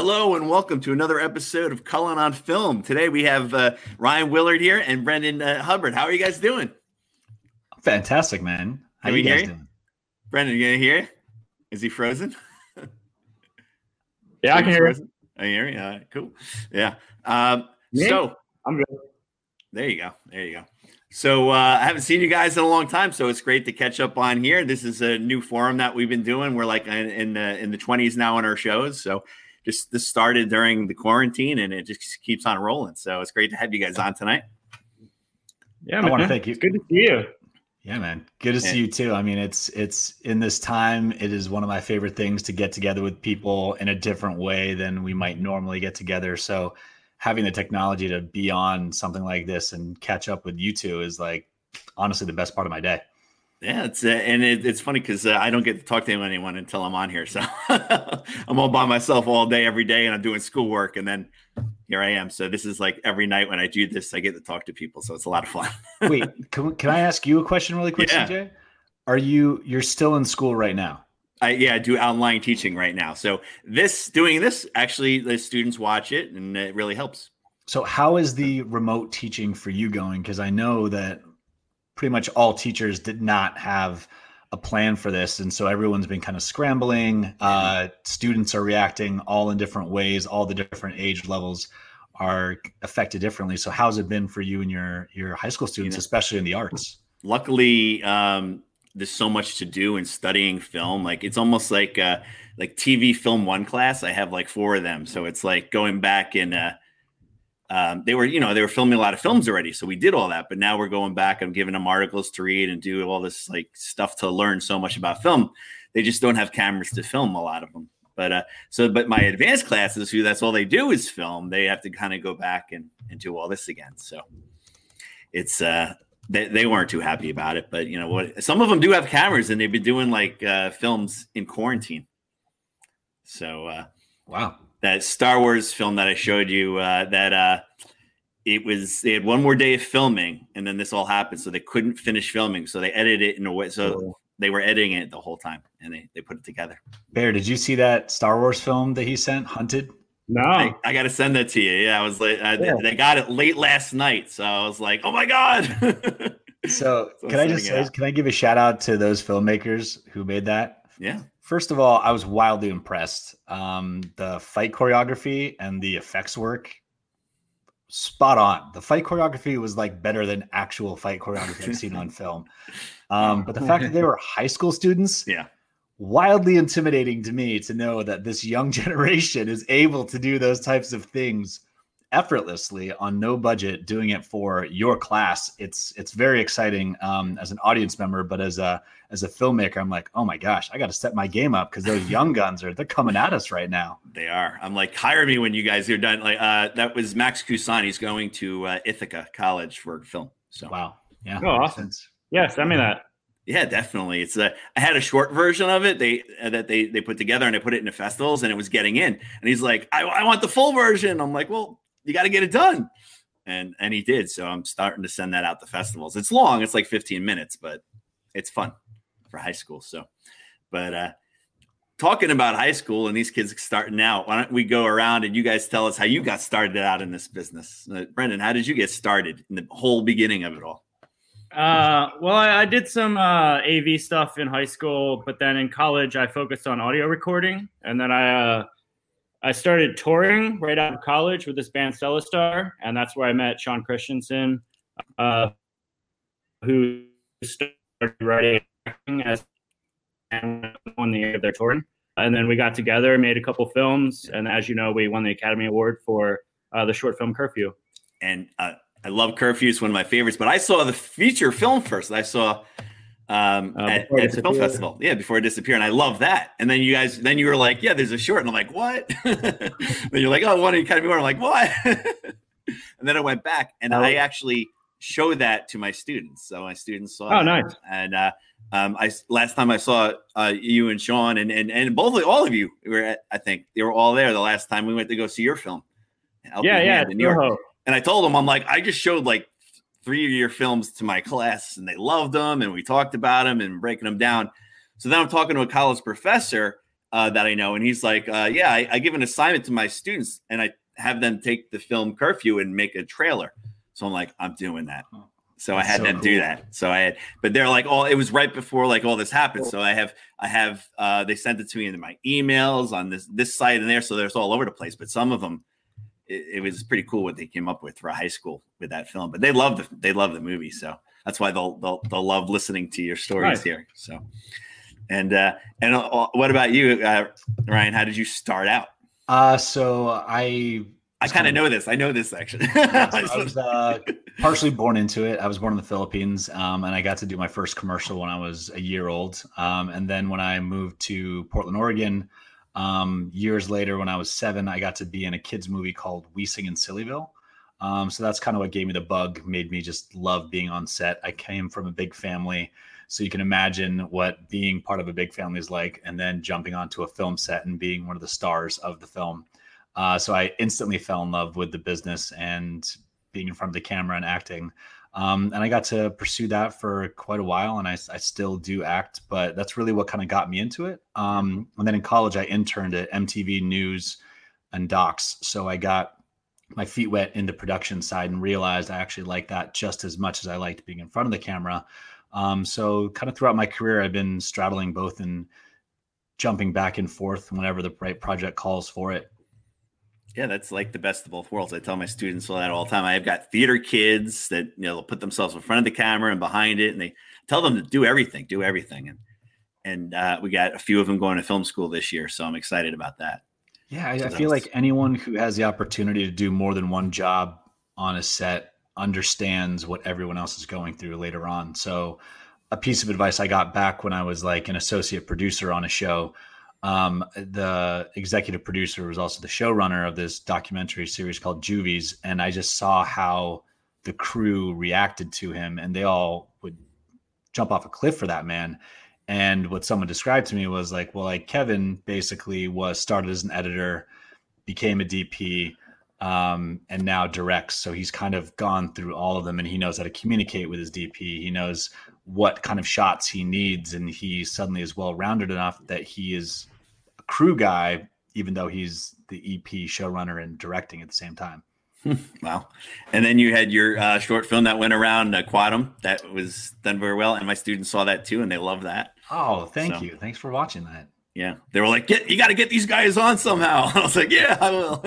Hello and welcome to another episode of Cullen on Film. Today we have uh, Ryan Willard here and Brenden uh, Hubbard. How are you guys doing? Fantastic, man. How are you guys hear you? doing? Brenden, you gonna hear? Is he frozen? Yeah, I can hear you. Frozen? I hear you. All right, cool. Yeah. Um, Me? so I'm good. there you go. There you go. So uh, I haven't seen you guys in a long time, so it's great to catch up on here. This is a new forum that we've been doing. We're like in, in the in the twenties now on our shows. So just this started during the quarantine, and it just keeps on rolling. So it's great to have you guys on tonight. Yeah, I man. wanna thank you. It's good to see you. Yeah, man. Good to Yeah. see you too. I mean, it's it's in this time, it is one of my favorite things to get together with people in a different way than we might normally get together. So having the technology to be on something like this and catch up with you two is like honestly the best part of my day. Yeah, it's uh, and it, it's funny because uh, I don't get to talk to anyone until I'm on here. So I'm all by myself all day, every day, and I'm doing schoolwork, and then here I am. So this is like every night when I do this, I get to talk to people. So it's a lot of fun. Wait, can, can I ask you a question really quick, Yeah. CJ? Are you you're still in school right now? I yeah, I do online teaching right now. So this doing this actually, the students watch it, and it really helps. So how is the remote teaching for you going? Because I know that pretty much all teachers did not have a plan for this, and so everyone's been kind of scrambling. Uh, students are reacting all in different ways. All the different age levels are affected differently. So how's it been for you and your your high school students, know- especially in the arts? luckily um there's so much to do in studying film like it's almost like uh like tv film one class i have like four of them so it's like going back and uh um, they were you know they were filming a lot of films already so we did all that but now we're going back i'm giving them articles to read and do all this like stuff to learn so much about film. They just don't have cameras to film a lot of them but uh so but my advanced classes who that's all they do is film. They have to kind of go back and and do all this again so. It's uh they, they weren't too happy about it but you know what some of them do have cameras and they've been doing like uh films in quarantine. So uh Wow. That star wars film that i showed you uh that uh it was they had one more day of filming and then this all happened so they couldn't finish filming so they edited it in a way so they were editing it the whole time and they, they put it together Bear, did you see that Star Wars film that he sent, Hunted? No. I, I got to send that to you. Yeah, I was like, uh, they- Yeah. they got it late last night, so I was like, oh my god. So, So can I just it say, out. can I give a shout out to those filmmakers who made that? yeah, First of all, I was wildly impressed. Um, the fight choreography and the effects work, spot on. The fight choreography was like better than actual fight choreography I've seen on film. Um, but the fact that they were high school students, yeah, wildly intimidating to me to know that this young generation is able to do those types of things effortlessly on no budget doing it for your class it's it's very exciting um, as an audience member but as a as a filmmaker i'm like oh my gosh i got to set my game up because those young guns are they're coming at us right now they are. I'm like, hire me when you guys are done. Like, uh, that was Max Kusan. He's going to uh, Ithaca College for film. So wow yeah Oh, makes awesome. sense. Yeah, send me that. yeah, definitely. It's a. I had a short version of it. They uh, that they they put together and I put it in the festivals and it was getting in. And he's like, I, I want the full version. I'm like, well, you got to get it done. And and he did. So I'm starting to send that out to festivals. It's long. It's like 15 minutes, but it's fun for high school. So, but uh, talking about high school and these kids starting out, why don't we go around and you guys tell us how you got started out in this business? Uh, Brenden, how did you get started in the whole beginning of it all? Uh, well, I, I did some uh, AV stuff in high school, but then in college, I focused on audio recording, and then I uh, I started touring right out of college with this band Stellastarr, and that's where I met Shawn Christensen, uh, who started writing as and won the of their touring. And then we got together, made a couple films, and as you know, we won the Academy Award for uh, the short film Curfew. and uh, I love Curfew. It's one of my favorites. But I saw the feature film first. I saw um, Uh, at, at the film festival. Yeah, before it disappeared, and I love that. And then you guys, then you were like, "Yeah, there's a short," and I'm like, "What?" then you're like, "Oh, one of Academy Award." I'm like, "What?" and then I went back, and Oh. I actually showed that to my students. So my students saw. Oh, nice. And uh, um, I last time I saw uh, you and Shawn, and and and both all of you were, at, I think, they were all there the last time we went to go see your film. Yeah, yeah, in New York. And I told them, I'm like, I just showed like three of your films to my class and they loved them and we talked about them and breaking them down. So then I'm talking to a college professor uh, that I know, and he's like, uh, "Yeah, I, I give an assignment to my students, and I have them take the film Curfew and make a trailer." So I'm like, "I'm doing that." So I had So them cool. do that. So I had, but they're like, "Oh, it was right before like all this happened." So I have, I have, uh, they sent it to me in my emails on this this site and there. So there's all over the place. But some of them, it, it was pretty cool what they came up with for a high school with that film. But they love the they love the movie, so that's why they'll they'll, they'll love listening to your stories Nice. here. So, and uh, and uh, what about you, uh, Ryan? How did you start out? Uh, so I I kind of know this. I know this actually. Yeah, so I was uh, partially born into it. I was born in the Philippines, um, and I got to do my first commercial when I was a year old. Um, and then when I moved to Portland, Oregon, um, years later, when I was seven, I got to be in a kids movie called Wee Sing in Sillyville. Um, so that's kind of what gave me the bug, made me just love being on set. I came from a big family, so you can imagine what being part of a big family is like, and then jumping onto a film set and being one of the stars of the film. Uh, so I instantly fell in love with the business and being in front of the camera and acting. Um, and I got to pursue that for quite a while, and I, I still do act, but that's really what kind of got me into it. Um, and then in college, I interned at MTV News and Docs, so I got my feet wet in the production side and realized I actually like that just as much as I liked being in front of the camera. Um, so kind of throughout my career, I've been straddling both and jumping back and forth whenever the right project calls for it. Yeah, that's like the best of both worlds. I tell my students all that all the time. I've got theater kids that you know they'll put themselves in front of the camera and behind it, and they tell them to do everything, do everything. And and uh, we got a few of them going to film school this year, so I'm excited about that. Yeah, I, So I feel that's- like anyone who has the opportunity to do more than one job on a set understands what everyone else is going through later on. So, a piece of advice I got back when I was like an associate producer on a show, um, the executive producer was also the showrunner of this documentary series called Juvies, and I just saw how the crew reacted to him, and they all would jump off a cliff for that man. And what someone described to me was like, well, like Kevin basically was started as an editor, became a DP, um, and now directs. So he's kind of gone through all of them and he knows how to communicate with his DP. He knows what kind of shots he needs. And he suddenly is well rounded enough that he is crew guy, even though he's the EP showrunner and directing at the same time. Wow. And then you had your uh, short film that went around uh, Quantum that was done very well, and my students saw that too, and they love that. Oh, thank So- you. Thanks for watching that. Yeah, they were like, "Get you got to get these guys on somehow." I was like, "Yeah, I will."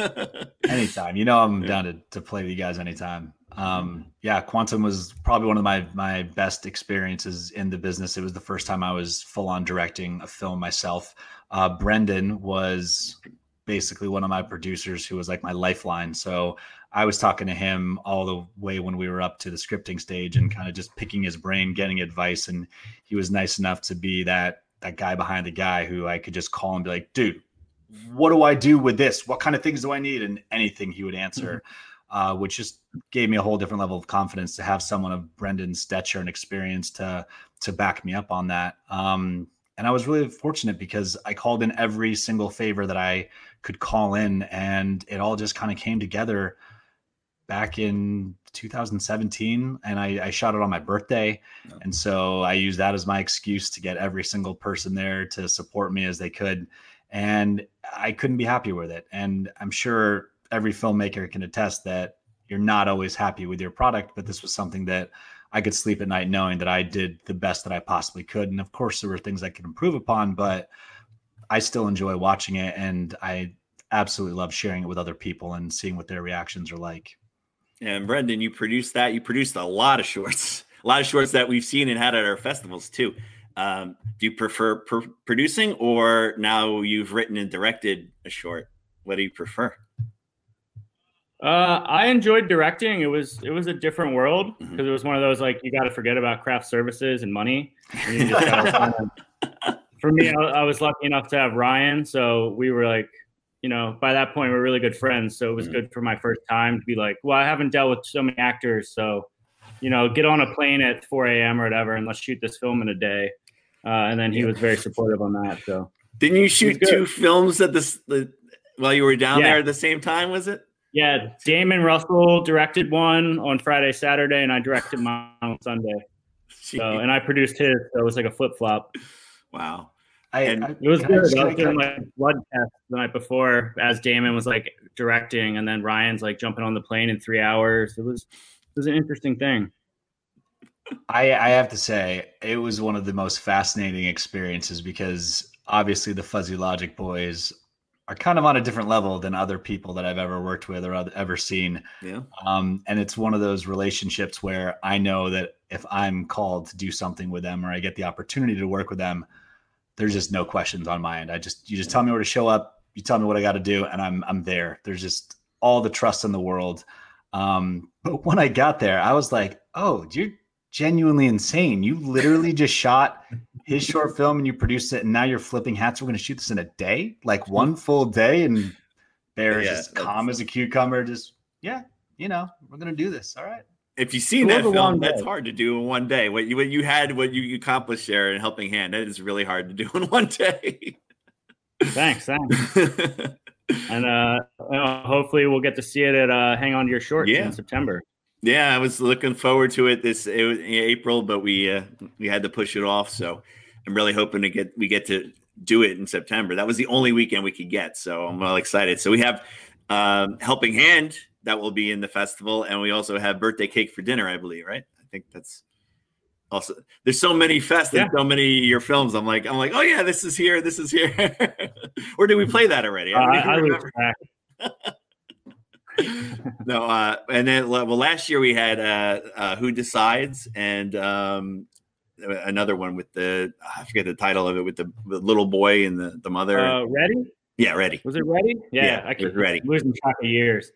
anytime. You know, I'm Yeah. down to, to play with you guys anytime. Um, yeah, Quantum was probably one of my my best experiences in the business. It was the first time I was full on directing a film myself. Uh, Brenden was basically one of my producers who was like my lifeline. So I was talking to him all the way when we were up to the scripting stage and kind of just picking his brain, getting advice. And he was nice enough to be that that guy behind the guy who I could just call and be like, dude, what do I do with this? What kind of things do I need? And anything he would answer, uh, which just gave me a whole different level of confidence to have someone of Brenden's stature and experience to to back me up on that. Um, and I was really fortunate because I called in every single favor that I could call in, and it all just kind of came together back in 2017 and I, I shot it on my birthday. And so i used that as my excuse to get every single person there to support me as they could and i couldn't be happier with it. And i'm sure every filmmaker can attest that you're not always happy with your product but this was something that i could sleep at night knowing that i did the best that i possibly could and of course there were things i could improve upon but i still enjoy watching it and i absolutely love sharing it with other people and seeing what their reactions are like and Brenden, you produced that. You produced a lot of shorts, a lot of shorts that we've seen and had at our festivals too. Um, do you prefer pr- producing, or now you've written and directed a short? What do you prefer? Uh, I enjoyed directing. It was it was a different world because it was one of those like you got to forget about craft services and money. And you just gotta- for me, I, I was lucky enough to have Ryan, so we were like, you know, by that point we we're really good friends. So it was Mhm. good for my first time to be like, well, I haven't dealt with so many actors, so you know, get on a plane at 4 a.m. or whatever, and let's shoot this film in a day. Uh, and then he was very supportive on that. So Didn't you shoot two films at this the, while you were down Yeah. there at the same time? Was it? Yeah, Damon Russell directed one on Friday, Saturday, and I directed mine on Sunday. So, and I produced his, so it was like a flip flop. Wow. I, And- I, It was can I good. I was I- doing my blood test the night before as Damon was like directing, and then Ryan's like jumping on the plane in three hours. It was it was an interesting thing. I, I have to say, it was one of the most fascinating experiences because obviously the Fuzzy Logic Boys are kind of on a different level than other people that I've ever worked with or ever seen. Yeah. Um, and it's one of those relationships where I know that if I'm called to do something with them or I get the opportunity to work with them, there's just no questions on my end. I just you just tell me where to show up, you tell me what I got to do, and I'm I'm there. There's just all the trust in the world. Um, but when I got there, I was like, oh, you're genuinely insane. You literally just shot his short film and you produced it, and now you're flipping hats. We're going to shoot this in a day, like one full day, and Bear is Yeah, just calm as a cucumber. Just yeah, you know, we're going to do this. All right. If you've seen It that was a long film, that's hard to do in one day. What you what you had, what you accomplished there in Helping Hand, that is really hard to do in one day. Thanks, thanks. And uh, hopefully we'll get to see it at uh, Hang On to Your Shorts Yeah. in September. Yeah, I was looking forward to it this it was in April, but we uh, we had to push it off. So I'm really hoping to get we get to do it in September. That was the only weekend we could get, so I'm well excited. So we have um, Helping Hand that will be in the festival, and we also have Birthday Cake for Dinner, I believe. Right? I think that's also there's so many fests and so many of your films. I'm like I'm like oh yeah, this is here, this is here. or did we play that already? Uh, don't I, even I. no, uh, and then well, last year we had uh, uh, Who Decides and um, another one with the I forget the title of it with the, the little boy and the, the mother. Uh, ready? yeah, ready. Was it ready? Yeah, Yeah, I keep Ready. losing track of years.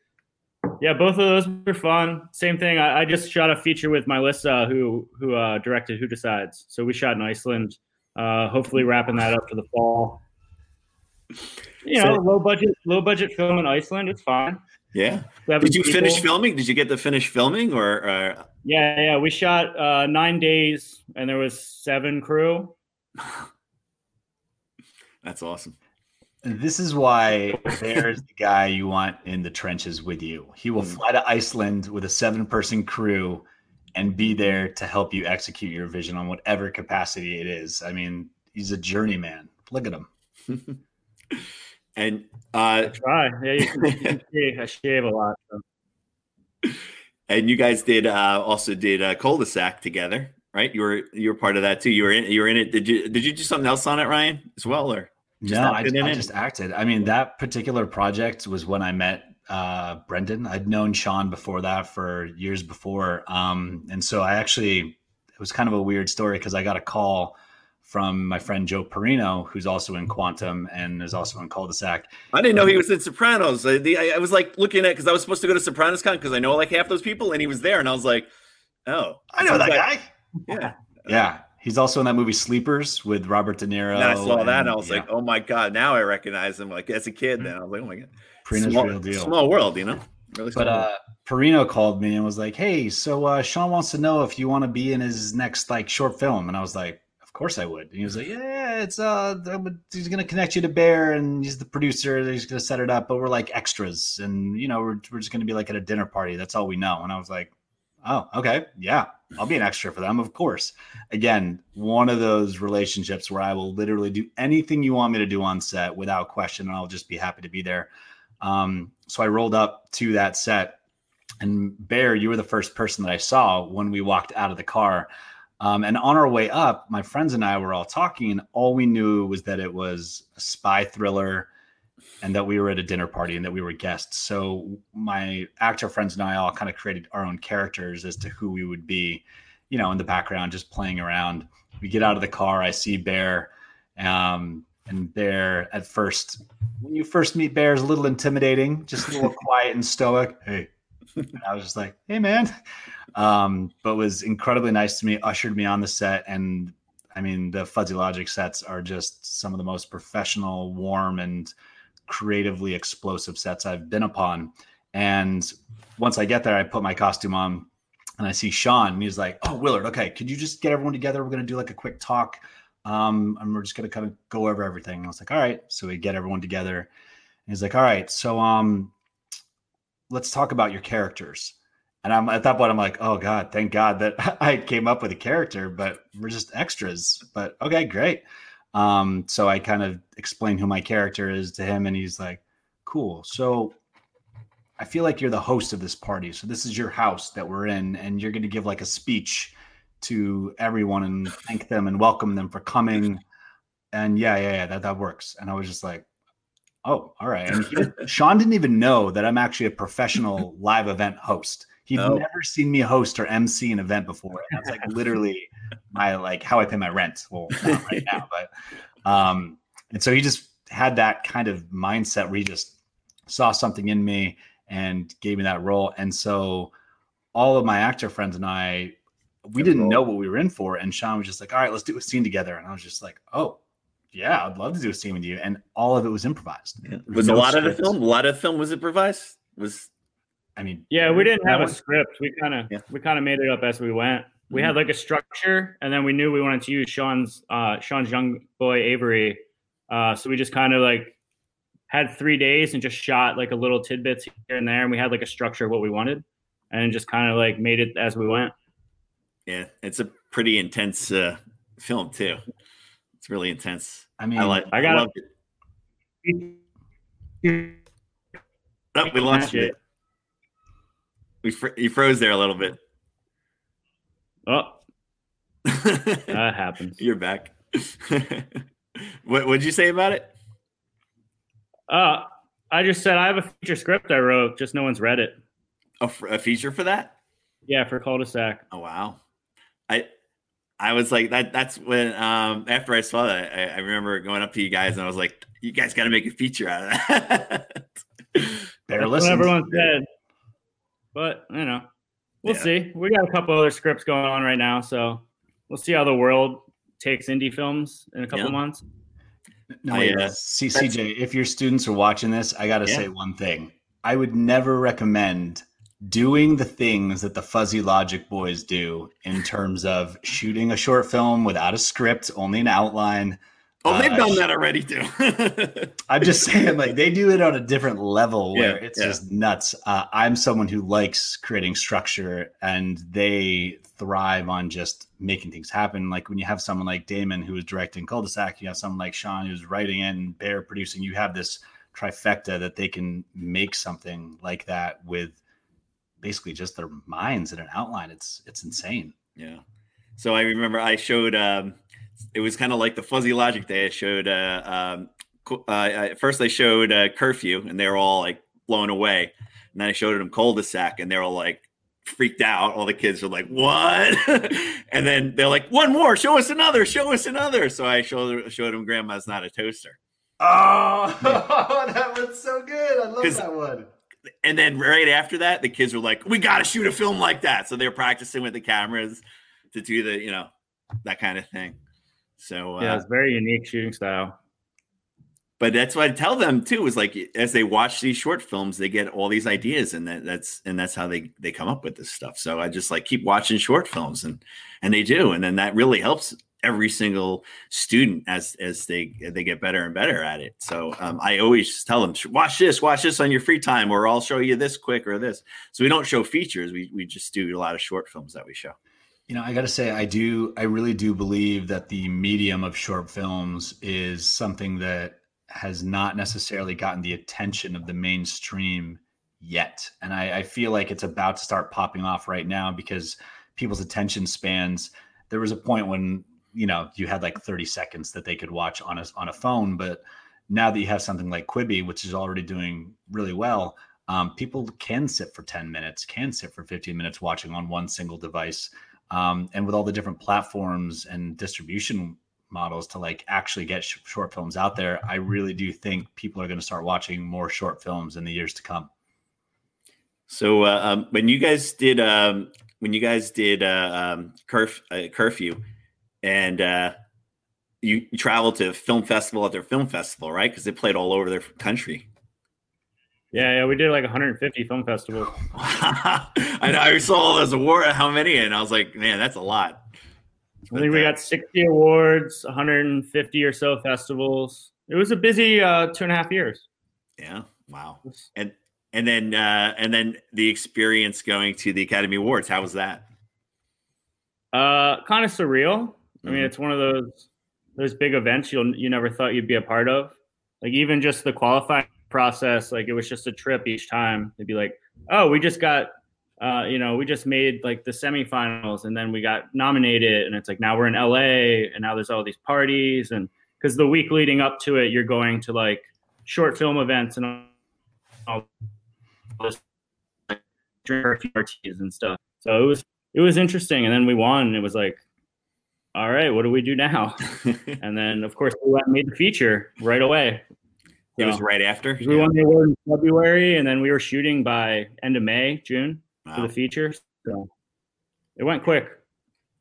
Yeah, both of those were fun. Same thing. I, I just shot a feature with Melissa, who who uh, directed Who Decides. So we shot in Iceland. Uh, hopefully, wrapping that up for the fall. You know, So- low budget, low budget film in Iceland. It's fine. Yeah. Did you finish filming? Did you get to finish filming or? Uh, Yeah, yeah. We shot uh, nine days, and there was seven crew. that's awesome. This is why there's the guy you want in the trenches with you. He will Mm. fly to Iceland with a seven person crew and be there to help you execute your vision on whatever capacity it is. I mean, he's a journeyman. Look at him. and uh, Try. Yeah, you can, you can shave, I shave a lot. so. and you guys did uh, also did uh, cul-de-sac together, right? You were you were part of that too. You were in you were in it. Did you did you do something else on it, Ryan, as well, or? Just no, I, acted I just acted. I mean, that particular project was when I met uh, Brenden. I'd known Shawn before that for years before. Um, and so I actually, it was kind of a weird story because I got a call from my friend Joe Perrino, who's also in Quantum and is also in Cul-de-sac. I didn't know he was in Sopranos. I, the, I, I was like looking at because I was supposed to go to Sopranos Con because I know like half those people, and he was there, and I was like, "Oh, I know that guy. Yeah, Yeah. He's also in that movie Sleepers with Robert De Niro. and I saw that, and I was yeah, like, "Oh my god!" Now I recognize him. Like as a kid, then I was like, "Oh my god, Perrino's small, real deal. small world," you know. Really small But world. uh Perino called me and was like, "Hey, so uh, Shawn wants to know if you want to be in his next like short film." And I was like, "Of course I would." And he was like, "Yeah, it's uh, he's gonna connect you to Bear, and he's the producer. He's gonna set it up, but we're like extras, and you know, we're we're just gonna be like at a dinner party. That's all we know." And I was like, "Oh, okay, yeah, I'll be an extra for them, of course." Again, one of those relationships where I will literally do anything you want me to do on set without question, and I'll just be happy to be there. Um, so I rolled up to that set, and Bear, you were the first person that I saw when we walked out of the car. Um, and on our way up, my friends and I were all talking, and all we knew was that it was a spy thriller and that we were at a dinner party and that we were guests. So my actor friends and I all kind of created our own characters as to who we would be, you know, in the background, just playing around. We get out of the car, I see Bear. Um, and Bear at first, when you first meet Bear, is a little intimidating, just a little quiet and stoic. Hey, and I was just like, hey, man. Um, but was incredibly nice to me, ushered me on the set. And I mean, the Fuzzy Logic sets are just some of the most professional, warm, and creatively explosive sets I've been upon. And once I get there, I put my costume on and I see Shawn, and he's like, Oh, Willard, okay, could you just get everyone together? We're going to do like a quick talk. Um, and we're just going to kind of go over everything. And I was like, All right. So we get everyone together. And he's like, All right. So, um, let's talk about your characters. And I'm at that point, I'm like, oh God, thank God that I came up with a character, but we're just extras. But okay, great. Um, so I kind of explain who my character is to him, and he's like, "Cool." So I feel like you're the host of this party. So this is your house that we're in, and you're going to give like a speech to everyone and thank them and welcome them for coming. And yeah, yeah, yeah, that that works. And I was just like, oh, all right. And Shawn didn't even know that I'm actually a professional live event host. He'd oh. never seen me host or MC an event before. And that's like literally my like how I pay my rent. Well, not right now, but um, and so he just had that kind of mindset where he just saw something in me and gave me that role. And so all of my actor friends and I, we didn't know what we were in for. And Shawn was just like, all right, let's do a scene together. And I was just like, oh, yeah, I'd love to do a scene with you. And all of it was improvised. Yeah. Was, was no a lot script. of the film, a lot of the film was improvised? Was I mean, yeah, we didn't have a script. We kind of yeah. we kind of made it up as we went. We mm-hmm. had like a structure, and then we knew we wanted to use Shawn's uh, Shawn's young boy Avery. Uh, so we just kind of like had three days and just shot like a little tidbits here and there, and we had like a structure of what we wanted, and just kind of like made it as we went. Yeah, it's a pretty intense uh, film too. It's really intense. I mean, I like. I got it. Oh, we lost you. We fr- you froze there a little bit. Oh, that happens. You're back. what did you say about it? Uh, I just said I have a feature script I wrote, just no one's read it. A, a feature for that? Yeah, for cul-de-sac. Oh wow. I I was like that. That's when um after I saw that, I, I remember going up to you guys and I was like, "You guys got to make a feature out of that." Better listen. Everyone said, but you know, we'll yeah. see. We got a couple other scripts going on right now, so we'll see how the world takes indie films in a couple yeah. months. No, I, uh, C- CJ, if your students are watching this, I got to yeah. say one thing. I would never recommend doing the things that the fuzzy logic boys do in terms of shooting a short film without a script, only an outline. Oh, they've uh, done that already too. I'm just saying, like they do it on a different level where yeah, it's yeah. just nuts. Uh, I'm someone who likes creating structure, and they thrive on just making things happen. Like when you have someone like Damon who is directing Cul-de-sac, you have someone like Shawn who's writing and Bear producing. You have this trifecta that they can make something like that with basically just their minds and an outline. It's it's insane. Yeah. So I remember I showed. Um, it was kind of like the fuzzy logic day. I showed. Uh, um, uh, first, I showed uh, curfew, and they were all like blown away. And then I showed them cul-de-sac, and they were all like freaked out. All the kids were like, "What?" and then they're like, "One more! Show us another! Show us another!" So I showed showed them Grandma's not a toaster. Oh, that was so good! I love that one and then right after that, the kids were like, "We got to shoot a film like that." So they're practicing with the cameras to do the, you know, that kind of thing. So yeah, uh, it's very unique shooting style. But that's what I tell them too. Is like as they watch these short films, they get all these ideas, and that, that's and that's how they they come up with this stuff. So I just like keep watching short films, and and they do, and then that really helps every single student as as they they get better and better at it. So um, I always tell them, watch this, watch this on your free time, or I'll show you this quick or this. So we don't show features; we we just do a lot of short films that we show. You know, I got to say, I do, I really do believe that the medium of short films is something that has not necessarily gotten the attention of the mainstream yet, and I, I feel like it's about to start popping off right now because people's attention spans. There was a point when you know you had like 30 seconds that they could watch on a on a phone but now that you have something like quibi which is already doing really well um, people can sit for 10 minutes can sit for 15 minutes watching on one single device um, and with all the different platforms and distribution models to like actually get sh- short films out there i really do think people are going to start watching more short films in the years to come so uh, um, when you guys did um, when you guys did uh, um, curf- uh, curfew and uh, you, you traveled to film festival at their film festival, right? Because they played all over their country. Yeah, yeah, we did like 150 film festivals. I know. I saw all those awards. How many? And I was like, man, that's a lot. I think we got 60 awards, 150 or so festivals. It was a busy uh, two and a half years. Yeah. Wow. And and then uh, and then the experience going to the Academy Awards. How was that? Uh, kind of surreal. I mean, mm-hmm. it's one of those those big events you'll you never thought you'd be a part of. Like even just the qualifying process, like it was just a trip each time. They'd be like, "Oh, we just got, uh, you know, we just made like the semifinals, and then we got nominated, and it's like now we're in LA, and now there's all these parties, and because the week leading up to it, you're going to like short film events and all this like, parties and stuff. So it was it was interesting, and then we won, and it was like, all right, what do we do now? and then of course we made the feature right away. It was right after. We won the award in February, and then we were shooting by end of May, June Wow. for the feature. So it went quick.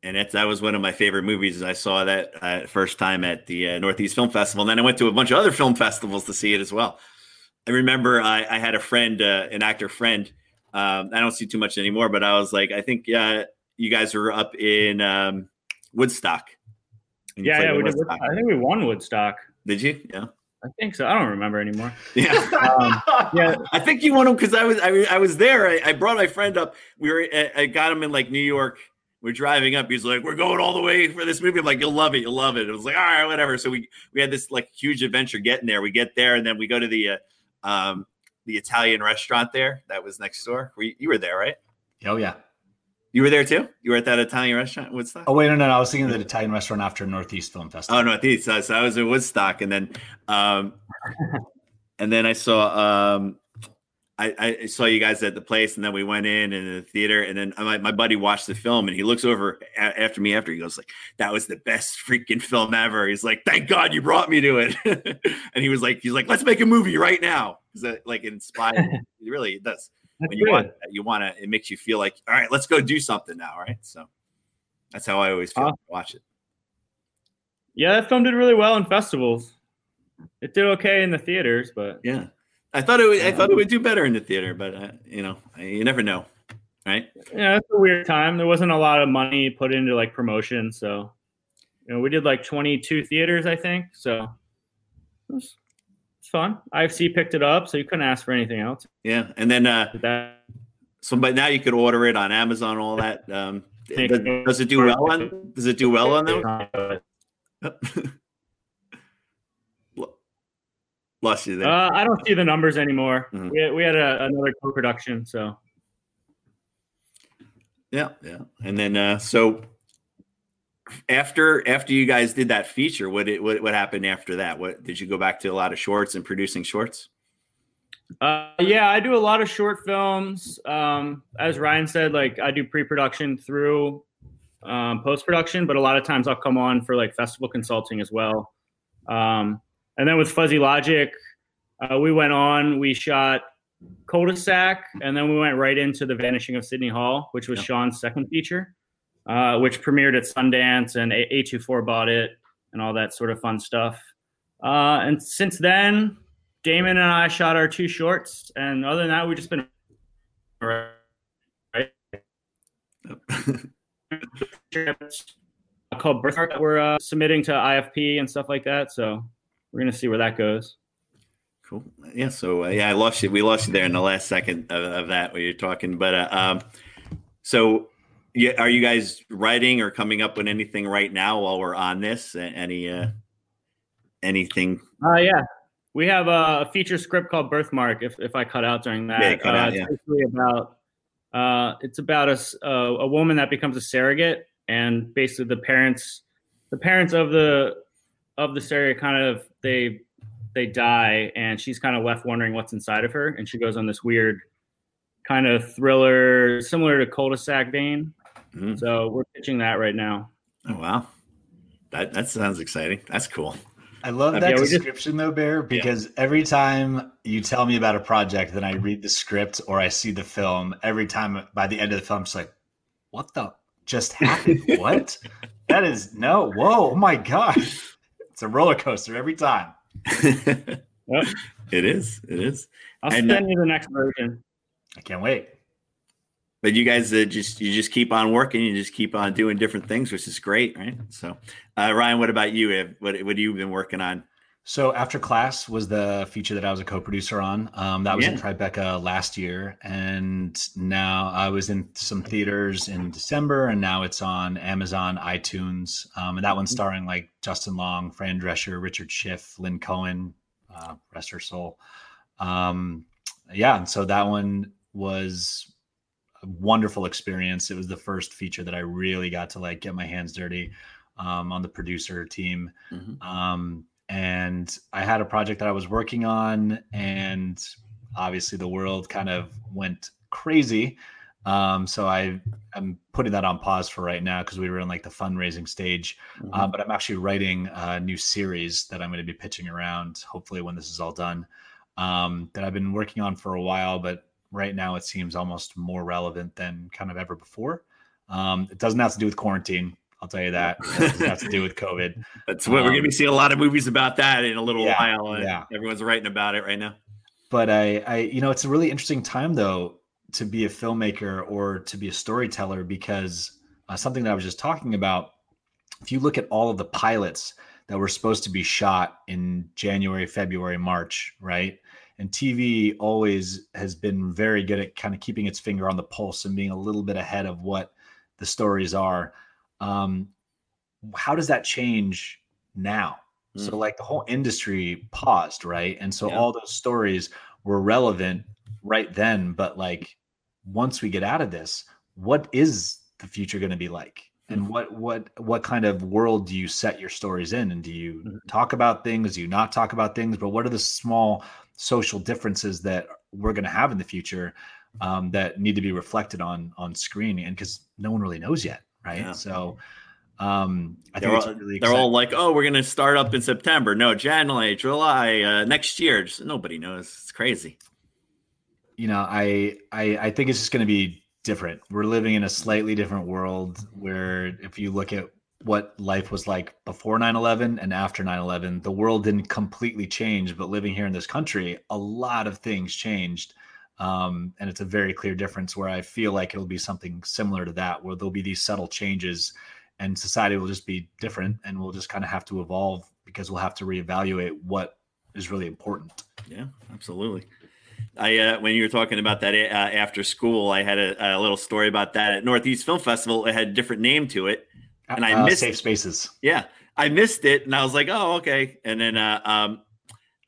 and that's that was one of my favorite movies. I saw that uh, first time at the uh, Northeast Film Festival, and then I went to a bunch of other film festivals to see it as well. I remember I, I had a friend, uh, an actor friend. Um, I don't see too much anymore, but I was like, I think uh, you guys were up in um, Woodstock. Yeah, yeah, we did. I think we won Woodstock. Did you? Yeah. I think so. I don't remember anymore. Yeah. Um, yeah, I think you won them because I was I, I was there. I, I brought my friend up. We were I- I got him in like New York. We're driving up. He's like, "We're going all the way for this movie." I'm like, "You'll love it. You'll love it." It was like, "All right, whatever." So we we had this like huge adventure getting there. We get there and then we go to the uh, um the Italian restaurant there that was next door. We, you were there, right? Oh yeah. You were there too. You were at that Italian restaurant. Woodstock. Oh wait, no, no, no. I was thinking of the Italian restaurant after Northeast Film Festival. Oh no, these. So, I was in Woodstock, and then, um, and then I saw, um, I, I saw you guys at the place, and then we went in and the theater, and then my, my buddy watched the film, and he looks over a- after me after he goes like, "That was the best freaking film ever." He's like, "Thank God you brought me to it," and he was like, "He's like, let's make a movie right now." Is that like inspired? really it does. When you good. want, you want to, it makes you feel like, all right, let's go do something now, right? So that's how I always feel. I Watch it. yeah, that film did really well in festivals. It did okay in the theaters, but Yeah, I thought it. Would, I thought it would do better in the theater, but uh, you know, you never know, right? yeah, it's a weird time. There wasn't a lot of money put into like promotion, so you know, we did like 22 theaters, I think. So it was, it's fun. IFC picked it up, so you couldn't ask for anything else. Yeah, and then uh, that so but now you could order it on Amazon, all that. Um, does, does it do well on? Does it do well on them? Lost you there. Uh, I don't see the numbers anymore. Mhm. We, we had a, another co-production, so yeah, yeah, and then uh, so after after you guys did that feature, what it what, what happened after that? What did you go back to a lot of shorts and producing shorts? Uh, yeah, I do a lot of short films. Um, as Ryan said, like I do pre-production through um, post-production, but a lot of times I'll come on for like festival consulting as well. Um, and then with Fuzzy Logic, uh, we went on. We shot Cul-de-sac, and then we went right into the Vanishing of Sidney Hall, which was Yeah. Shawn's second feature, uh, which premiered at Sundance, and A- A24 bought it, and all that sort of fun stuff. Uh, and since then, Damon and I shot our two shorts, and other than that, we've just been right called Birthmark that we're uh, submitting to IFP and stuff like that. So we're gonna see where that goes. Cool. Yeah. So uh, yeah, I lost you. We lost you there in the last second of, of that where you're talking. But uh, um, so yeah, are you guys writing or coming up with anything right now while we're on this? Any uh, anything? Uh, yeah, we have a feature script called Birthmark. If if I cut out during that, Yeah, cut uh, out, it's yeah. basically about uh, it's about a uh, a woman that becomes a surrogate, and basically the parents the parents of the of the surrogate kind of they they die, and she's kind of left wondering what's inside of her, and she goes on this weird kind of thriller similar to cul-de-sac vein. Mhm. So we're pitching that right now. Oh wow, that that sounds exciting. That's cool. I love Yeah, that just- description though, Bear, because every time you tell me about a project, then I read the script or I see the film. Every time by the end of the film, I'm just like, what the just happened? what? That is no, whoa, oh my gosh. It's a roller coaster every time. Yep. It is. It is. I'll And- send you the next version. I can't wait. But you guys uh, just you just keep on working. You just keep on doing different things, which is great, right? So, uh, Ryan, what about you? What what have you been working on So after class was the feature that I was a co-producer on. Um, that was yeah. in Tribeca last year, and now I was in some theaters in December, and now it's on Amazon, iTunes, um, and that one's mm-hmm. starring like Justin Long, Fran Drescher, Richard Schiff, Lynn Cohen, uh, rest her soul. Um, yeah, and so that one was wonderful experience. It was the first feature that I really got to like get my hands dirty um, on the producer team. Mm-hmm. Um, and I had a project that I was working on, and obviously the world kind of went crazy. Um, so I am putting that on pause for right now because we were in like the fundraising stage. Mm-hmm. Uh, but I'm actually writing a new series that I'm going to be pitching around. Hopefully, when this is all done, um, that I've been working on for a while, but right now it seems almost more relevant than kind of ever before. Um, it doesn't have to do with quarantine. I'll tell you that. It has to do with COVID. That's what um, we're going to be seeing a lot of movies about that in a little yeah, while. Yeah. Everyone's writing about it right now. But I, I, you know, it's a really interesting time though to be a filmmaker or to be a storyteller because uh, something that I was just talking about. If you look at all of the pilots that were supposed to be shot in January, February, March, right? And TV always has been very good at kind of keeping its finger on the pulse and being a little bit ahead of what the stories are. Um, how does that change now? Mm. So, like the whole industry paused, right? And so yeah. all those stories were relevant right then. But like once we get out of this, what is the future going to be like? And mm-hmm. what what what kind of world do you set your stories in? And do you mm-hmm. talk about things? Do you not talk about things? But what are the small social differences that we're going to have in the future um, that need to be reflected on on screen? And because no one really knows yet, right? Yeah. So um, I they're, all, really they're all like, oh, we're going to start up in September. No, January, July, uh, next year. Just, nobody knows. It's crazy. You know, I, I, I think it's just going to be different. We're living in a slightly different world where if you look at what life was like before 9-11 and after 9-11 the world didn't completely change but living here in this country a lot of things changed um, and it's a very clear difference where I feel like it'll be something similar to that, where there'll be these subtle changes and society will just be different and we'll just kind of have to evolve because we'll have to reevaluate what is really important. Yeah, absolutely. I uh, when you were talking about that uh, after school, I had a, a, little story about that at Northeast Film Festival. It had a different name to it, and I uh, missed safe spaces. Yeah, I missed it, and I was like, "Oh, okay." And then uh, um,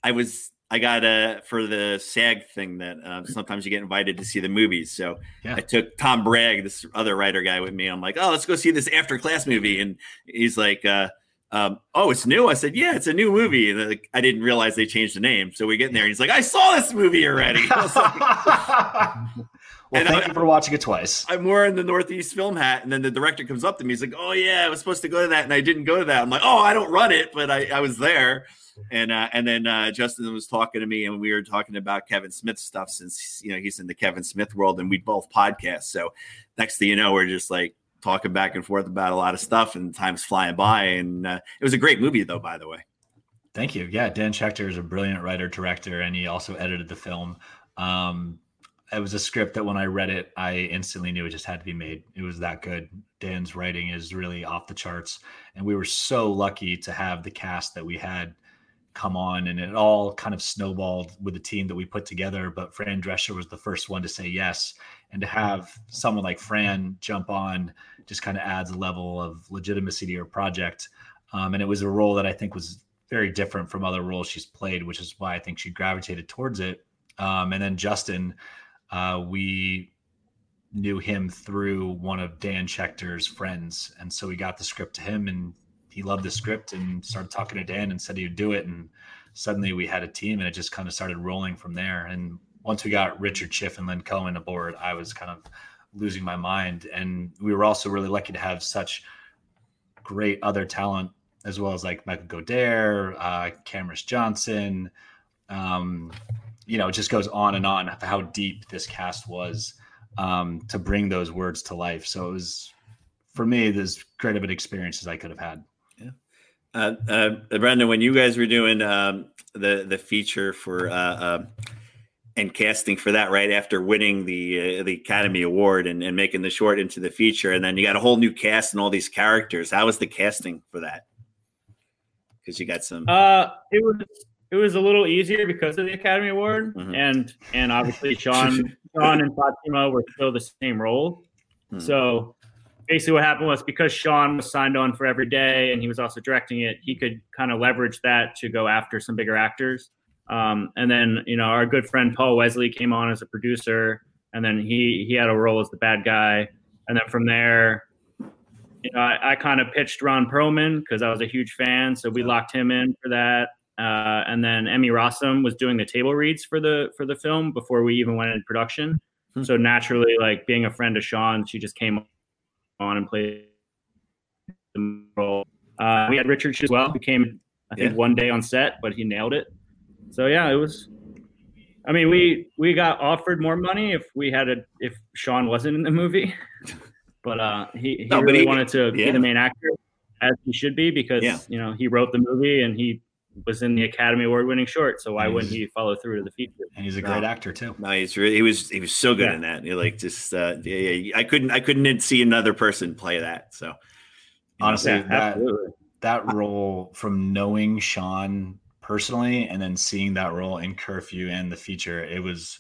I was I got a for the SAG thing that uh, sometimes you get invited to see the movies. So yeah. I took Tom Bragg, this other writer guy, with me. I'm like, oh, let's go see this after class movie, and he's like, uh, um, oh, it's new. I said, yeah, it's a new movie. And like, I didn't realize they changed the name. So we get in there, and he's like, I saw this movie already. Like, well, and thank I, you for watching it twice. I'm wearing the Northeast film hat, and then the director comes up to me. He's like, "Oh yeah, I was supposed to go to that, and I didn't go to that." I'm like, "Oh, I don't run it, but I, I was there." and uh, and then uh, Justin was talking to me, and we were talking about Kevin Smith stuff since you know he's in the Kevin Smith world, and we both podcast. So next thing you know, we're just like talking back and forth about a lot of stuff, and time's flying by. And uh, it was a great movie, though, by the way. Thank you. Yeah, Dan Schechter is a brilliant writer director, and he also edited the film. Um, it was a script that when I read it, I instantly knew it just had to be made. It was that good. Dan's writing is really off the charts, and we were so lucky to have the cast that we had come on and it all kind of snowballed with the team that we put together. But fran drescher was the first one to say yes. And to have someone like fran jump on just kind of adds a level of legitimacy to your project. Um, and it was a role that i think was very different from other roles she's played which is why i think she gravitated towards it. Um, and then justin uh, we knew him through one of dan schechter's friends and so we got the script to him and he loved the script and started talking to Dan and said he'd do it. And suddenly we had a team and it just kind of started rolling from there. And once we got Richard Schiff and Lynn Cohen aboard, I was kind of losing my mind. And we were also really lucky to have such great other talent as well as like Michael Godere, uh, Camrus Johnson. Um, you know, it just goes on and on how deep this cast was um, to bring those words to life. So it was, for me, as great of an experience as I could have had. Uh, uh, Brenden, when you guys were doing um, the the feature for uh, uh, and casting for that right after winning the uh, the Academy Award and, and making the short into the feature, and then you got a whole new cast and all these characters. How was the casting for that? because you got some. Uh, it was it was a little easier because of the Academy Award, Mhm. and and obviously Shawn Shawn and Fatima were still the same role. Hmm. So basically, what happened was because Shawn was signed on for every day, and he was also directing it, he could kind of leverage that to go after some bigger actors. Um, and then you know our good friend Paul Wesley came on as a producer, and then he he had a role as the bad guy, and then from there. You know, I, I kind of pitched Ron Perlman because I was a huge fan, so we locked him in for that uh, and then Emmy Rossum was doing the table reads for the for the film before we even went into production. Hmm. So naturally, like being a friend of Shawn, she just came on and played the role. Uh, we had Richard as well, who came I think Yeah. one day on set, but he nailed it. So yeah, it was. I mean, we we got offered more money if we had a if Shawn wasn't in the movie, but uh, he he No, really he- wanted to yeah. be the main actor as he should be because Yeah. you know he wrote the movie and he was in the Academy Award winning short. So why And wouldn't he follow through to the feature? and he's a great actor too. No, he's really he was he was so good Yeah. in that. You're like just uh, yeah, yeah, I couldn't I couldn't see another person play that. So Honestly, Yeah, that absolutely. that role from knowing Shawn personally and then seeing that role in curfew and the feature, it was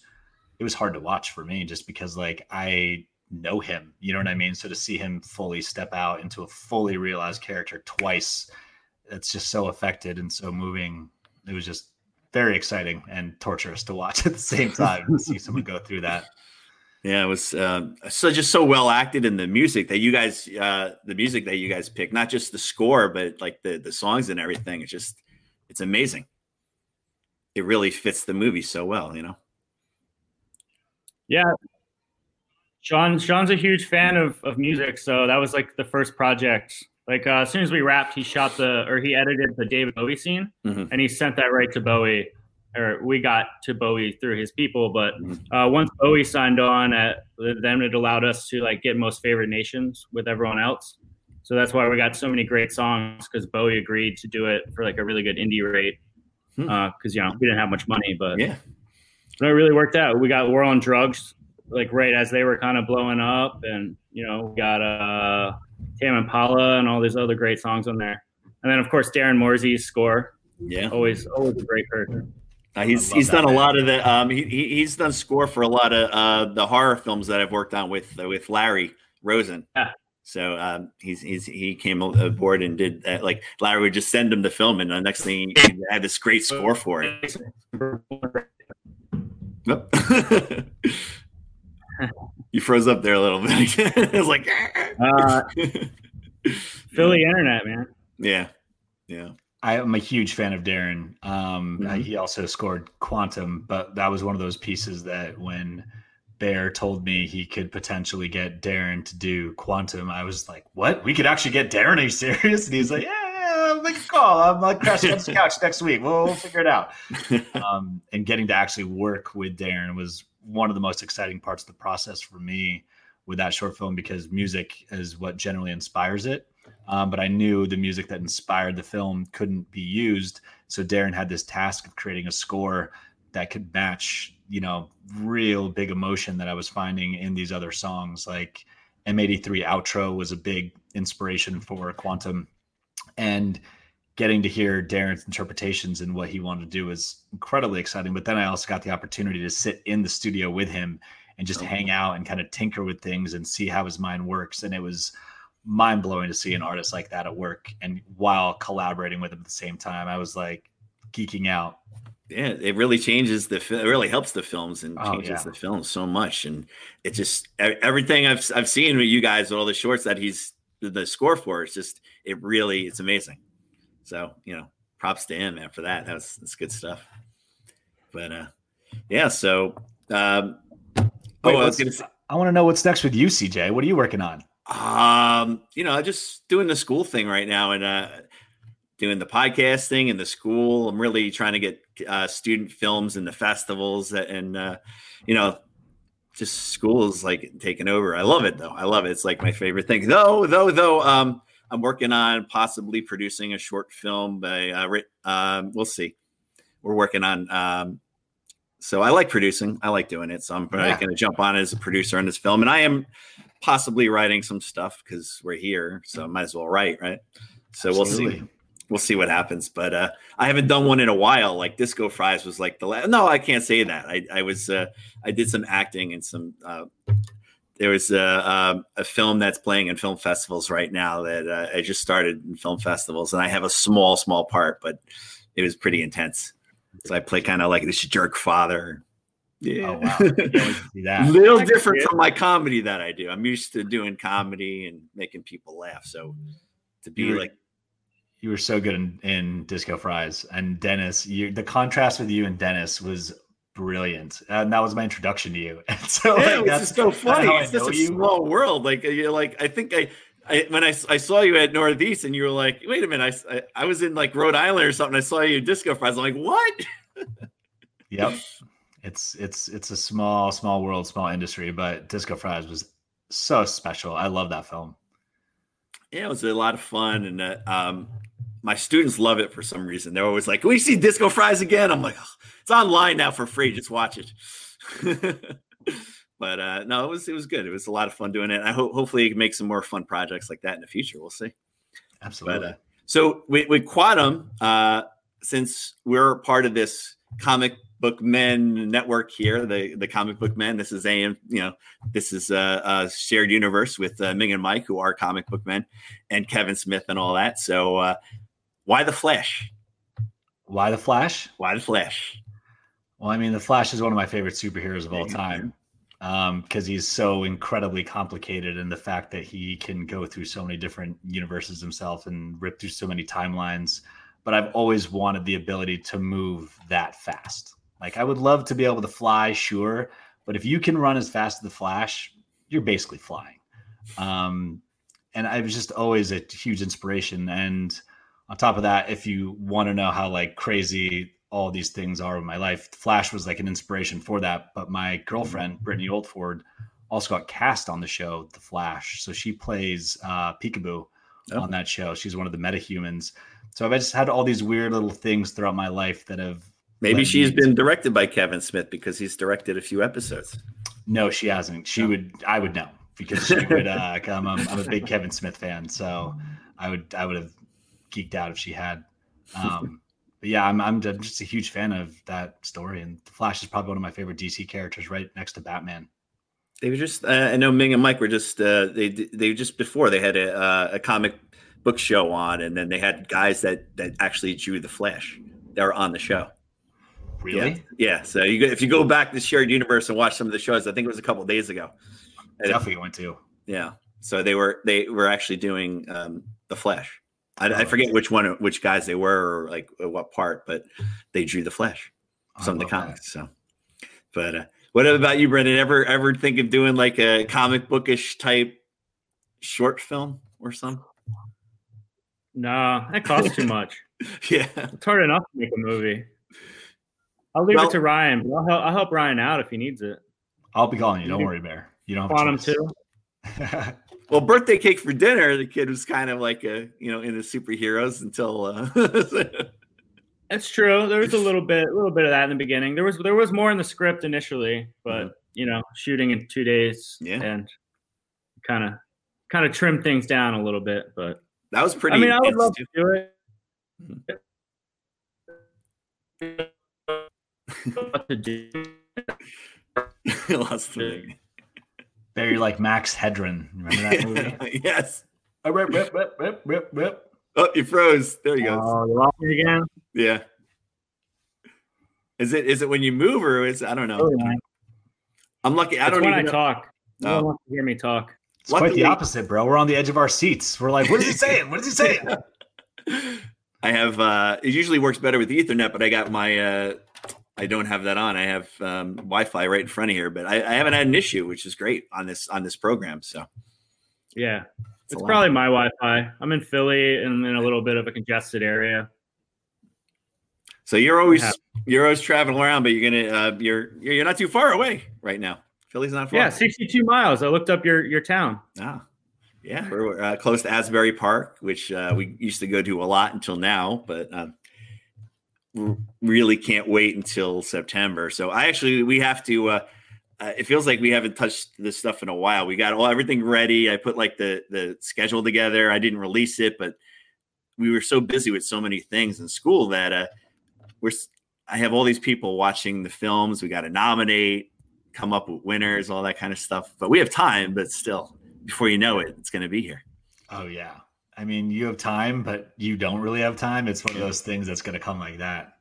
it was hard to watch for me just because like I know him, you know what I mean? So to see him fully step out into a fully realized character twice, it's just so affected and so moving. It was just very exciting and torturous to watch at the same time to see someone go through that. yeah, it was um, so just so well acted in the music that you guys uh, the music that you guys picked, not just the score, but like the the songs and everything. It's just it's amazing. It really fits the movie so well, you know. Yeah. Shawn Shawn's a huge fan of, of music, so that was like the first project. Like uh, as soon as we wrapped, he shot the or he edited the David Bowie scene, Mhm. and he sent that right to Bowie, or we got to Bowie through his people. But Mhm. uh, once Bowie signed on, at, then it allowed us to like get most favorite nations with everyone else. So that's why we got so many great songs because Bowie agreed to do it for like a really good indie rate. Hmm. Because you know we didn't have much money, but Yeah, no, it really worked out. We got War on Drugs like right as they were kind of blowing up, and you know we got uh Tame Impala and all these other great songs on there. And then of course Darren Morze's score, yeah. always always a great person. Uh, he's he's that done a lot of the um he, he he's done score for a lot of uh the horror films that I've worked on with uh, with Larry Rosen. Yeah. So um he's he's he came aboard and did that. Like Larry would just send him the film, and the next thing he had this great score for it. Yep. you froze up there a little bit. it was like Uh, Philly internet, man. yeah, yeah. I am a huge fan of Darren. Um, Mhm. He also scored Quantum, but that was one of those pieces that when Bear told me he could potentially get Darren to do Quantum, I was like, "What? We could actually get Darren? Are you serious?" And he's like, "Yeah, yeah, I'll make a call. I'm like crashing on the couch next week. We'll, we'll figure it out." um, and getting to actually work with Darren was one of the most exciting parts of the process for me with that short film because music is what generally inspires it. Um, but I knew the music that inspired the film couldn't be used. So Darren had this task of creating a score that could match, you know, real big emotion that I was finding in these other songs. Like M83 outro was a big inspiration for Quantum. And getting to hear Darren's interpretations and what he wanted to do was incredibly exciting. But then I also got the opportunity to sit in the studio with him and just Oh. hang out and kind of tinker with things and see how his mind works. And it was mind blowing to see an mm-hmm. artist like that at work and while collaborating with him at the same time. I was like geeking out. yeah, it really changes the. fi- It really helps the films and Oh, changes yeah. the film so much, and it just everything I've I've seen with you guys, all the shorts that he's the score for. It's just it really it's amazing. So you know, props to him man for that. That's that's good stuff. But uh, yeah. So um, Wait, oh, I was gonna say, I want to know what's next with you, CJ. What are you working on? um, you know, just doing the school thing right now and uh doing the podcasting and the school. I'm really trying to get uh student films and the festivals and uh you know just school is like taking over. I love it though. I love it. It's like my favorite thing. Though, though, though, um, I'm working on possibly producing a short film by uh, um, we'll see. We're working on um so I like producing. I like doing it. So I'm probably Yeah. going to jump on as a producer on this film, and I am possibly writing some stuff because we're here, so I might as well write, right? So we'll see. We'll see what happens. But uh, I haven't done one in a while. Like Disco Fries was like the last. No, I can't say that. I, I was uh, I did some acting and some. There was a, a, a, film that's playing in film festivals right now that uh, I just started in film festivals, and I have a small, small part, but it was pretty intense. So I play kind of like this jerk father. Yeah. Oh, wow. that. Little different from my comedy that I do. I'm used to doing comedy and making people laugh. So to be like you were so good in, in Disco Fries and Dennis. You, the contrast with you and Dennis was brilliant, and that was my introduction to you. And so yeah, like, that's so funny. It's such a you. small world. Like you're like I think I. I, when I, I saw you at Northeast and you were like, wait a minute, I, I, I was in like Rhode Island or something. I saw you at Disco Fries. I'm like, what? yep. It's it's it's a small small world, small industry, but Disco Fries was so special. I love that film. Yeah, it was a lot of fun, and uh, um, my students love it for some reason. They're always like, "Can we see Disco Fries again?" I'm like, oh, "It's online now for free. Just watch it." but uh, no, it was it was good. It was a lot of fun doing it. I hope hopefully you can make some more fun projects like that in the future. We'll see. Absolutely. But, uh, so with, with Quantum, uh, since we're part of this comic book men network here, the the comic book men. This is AM, you know, this is a, a shared universe with uh, Ming and Mike, who are comic book men, and Kevin Smith and all that. So uh, why the Flash? Why the Flash? Why the Flash? Well, I mean, the Flash is one of my favorite superheroes of all time because um, he's so incredibly complicated, and the fact that he can go through so many different universes himself and rip through so many timelines. But I've always wanted the ability to move that fast. Like, I would love to be able to fly, sure, but if you can run as fast as the Flash, you're basically flying. Um, and I was just always a huge inspiration. And on top of that, if you want to know how like crazy all these things are in my life, Flash was like an inspiration for that. But my girlfriend, Britne Oldford, also got cast on the show, The Flash. So she plays uh, Peekaboo oh. on that show. She's one of the metahumans. So I've just had all these weird little things throughout my life that have. Maybe she's been directed by Kevin Smith because he's directed a few episodes. No, she hasn't. She no. would. I would know because she would. Uh, I'm, I'm a big Kevin Smith fan, so I would. I would have geeked out if she had. Um, but yeah, I'm I'm just a huge fan of that story, and the Flash is probably one of my favorite DC characters, right next to Batman. They were just. Uh, I know Ming and Mike were just. Uh, they they just before they had a, uh, a comic book show on, and then they had guys that that actually drew the Flash. They were on the show. Really? Yeah. yeah. So you if you go back to shared universe and watch some of the shows, I think it was a couple days ago. Definitely went to. Yeah. So they were they were actually doing um, the Flash. I, I, forget which one, which guys they were, or like what part, but they drew the Flash, some of the comics. That. So, but uh, what about you, Brenden? Ever ever think of doing like a comic bookish type short film or something? No, that costs too much. yeah, it's hard enough to make a movie. I'll leave well, it to Ryan, but I'll help, I'll help Ryan out if he needs it. I'll be calling you. Don't worry, Bear. You don't want him to. Well, birthday cake for dinner. The kid was kind of like a you know into superheroes until. Uh, That's true. There was a little bit, a little bit of that in the beginning. There was there was more in the script initially, but mm-hmm. you know, shooting in two days, yeah, and kind of kind of trim things down a little bit. But that was pretty. I mean, I would love too. to do it. what to do? Lost the very like Max Headroom. Remember that movie? yes. Oh, rip, rip, rip, rip, rip, rip. Oh, you froze. There you go. Oh, you lost me again. Yeah. Is it is it when you move or is I don't know. Oh, I'm lucky. I don't when I know. talk. No one wants to hear me talk. It's quite the opposite, bro. We're on the edge of our seats. We're like, what is he saying? What is he saying? I have uh it usually works better with Ethernet, but I got my uh I don't have that on. I have um, Wi-Fi right in front of here, but I, I, haven't had an issue, which is great on this on this program. So, yeah, it's, it's probably my Wi-Fi. I'm in Philly and in a little bit of a congested area. So you're always you're always traveling around, but you're gonna uh, you're you're not too far away right now. Philly's not far. Yeah, 62 miles. I looked up your your town. Ah, yeah, we're uh, close to Asbury Park, which uh, we used to go to a lot until now, but um, really can't wait until September. So I actually we have to. Uh, uh, it feels like we haven't touched this stuff in a while. We got all everything ready. I put like the the schedule together. I didn't release it, but we were so busy with so many things in school that uh, we're I have all these people watching the films. We got to nominate, come up with winners, all that kind of stuff. But we have time, but still, before you know it, it's going to be here. Oh yeah. I mean, you have time, but you don't really have time. It's one of those things that's going to come like that.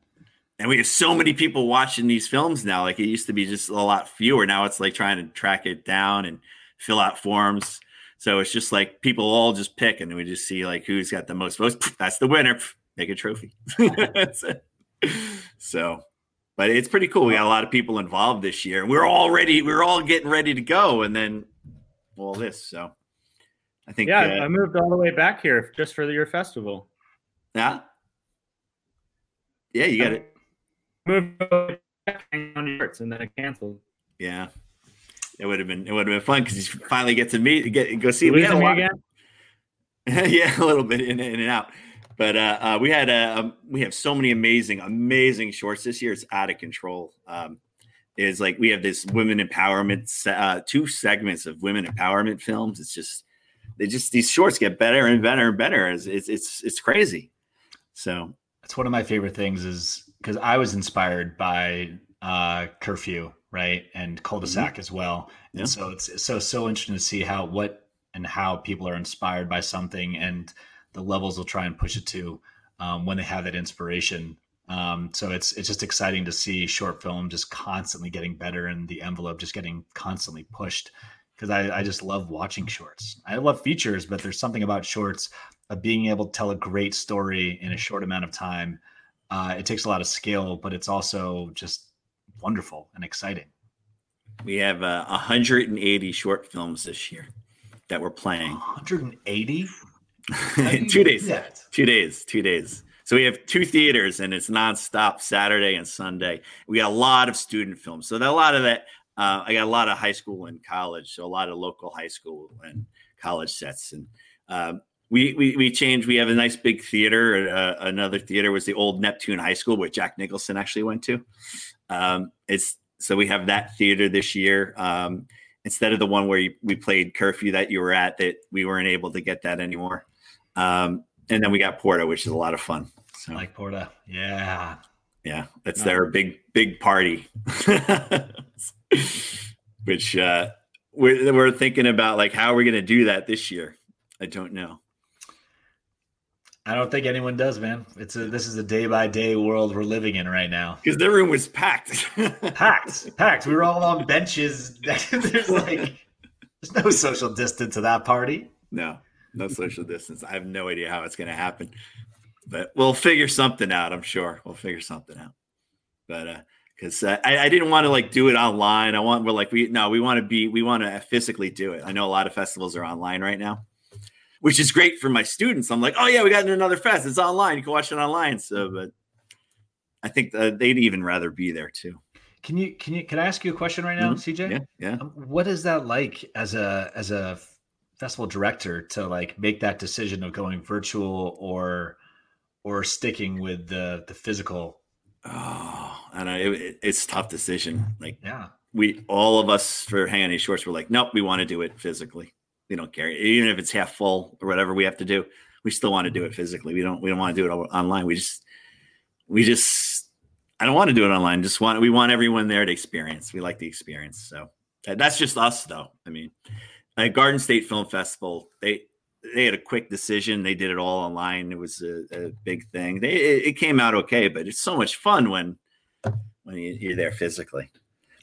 And we have so many people watching these films now. Like it used to be just a lot fewer. Now it's like trying to track it down and fill out forms. So it's just like people all just pick, and we just see like who's got the most votes. That's the winner. Make a trophy. so, but it's pretty cool. We got a lot of people involved this year. We're all ready. We're all getting ready to go, and then all this. So, I think. Yeah, uh, I moved all the way back here just for your festival. Yeah. Yeah, you got it. Moved on and then it canceled. Yeah it would have been it would have been fun because you finally get to meet get go see. We had a lot, again. yeah, a little bit in, in and out, but uh, uh, we had uh, um, we have so many amazing amazing shorts this year. It's out of control. Um, is like we have this women empowerment uh, two segments of women empowerment films. It's just they just these shorts get better and better and better. It's it's it's, it's crazy. So that's one of my favorite things is because I was inspired by uh, curfew right? And cul-de-sac mm-hmm. as well. Yeah. And so it's so so interesting to see how what and how people are inspired by something and the levels they'll try and push it to um, when they have that inspiration. Um, so it's it's just exciting to see short film just constantly getting better and the envelope just getting constantly pushed because I, I just love watching shorts. I love features, but there's something about shorts of being able to tell a great story in a short amount of time. Uh, it takes a lot of skill, but it's also just wonderful and exciting. We have uh, 180 short films this year that we're playing. 180? two days. Two days. Two days. So we have two theaters and it's nonstop Saturday and Sunday. We got a lot of student films. So a lot of that, uh, I got a lot of high school and college. So a lot of local high school and college sets. And um, we, we we changed. We have a nice big theater. Uh, another theater was the old Neptune High School, which Jack Nicholson actually went to. Um, it's so we have that theater this year um, instead of the one where you, we played curfew that you were at. That we weren't able to get that anymore. Um, and then we got Porta, which is a lot of fun. So, like Porta, yeah, yeah, it's no. their big big party. which uh, we're we're thinking about like how are we going to do that this year? I don't know. I don't think anyone does, man. It's a this is a day by day world we're living in right now. Because the room was packed, packed, packed. We were all on benches. there's like there's no social distance to that party. No, no social distance. I have no idea how it's going to happen, but we'll figure something out. I'm sure we'll figure something out. But uh, because uh, I, I, didn't want to like do it online. I want we're like we no we want to be we want to physically do it. I know a lot of festivals are online right now which is great for my students. I'm like, oh yeah, we got another fest. It's online. You can watch it online. So, but I think uh, they'd even rather be there too. Can you can you can I ask you a question right now, mm-hmm. CJ? Yeah, yeah. Um, what is that like as a as a festival director to like make that decision of going virtual or or sticking with the the physical? Oh, I know it, it, it's tough decision. Like, yeah, we all of us for hanging these shorts were like, nope, we want to do it physically. We don't care. Even if it's half full or whatever we have to do we still want to do it physically. We don't we don't want to do it online. We just we just i don't want to do it online. Just want we want everyone there to experience. We like the experience so. That's just us though. I mean at garden state film festival they they had a quick decision they did it all online it was a, a mm-hmm. big thing they it, it, came out okay but it's so much fun when when you're there physically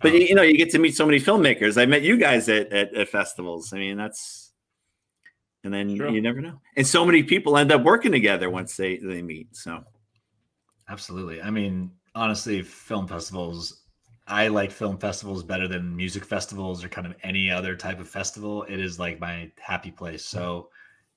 but oh, you know, you get to meet so many filmmakers. I met you guys at, at, at festivals. I mean, that's and then you never know. And so many people end up working together once they they meet. So absolutely. I mean, honestly, film festivals. I like film festivals better than music festivals or kind of any other type of festival. It is like my happy place. So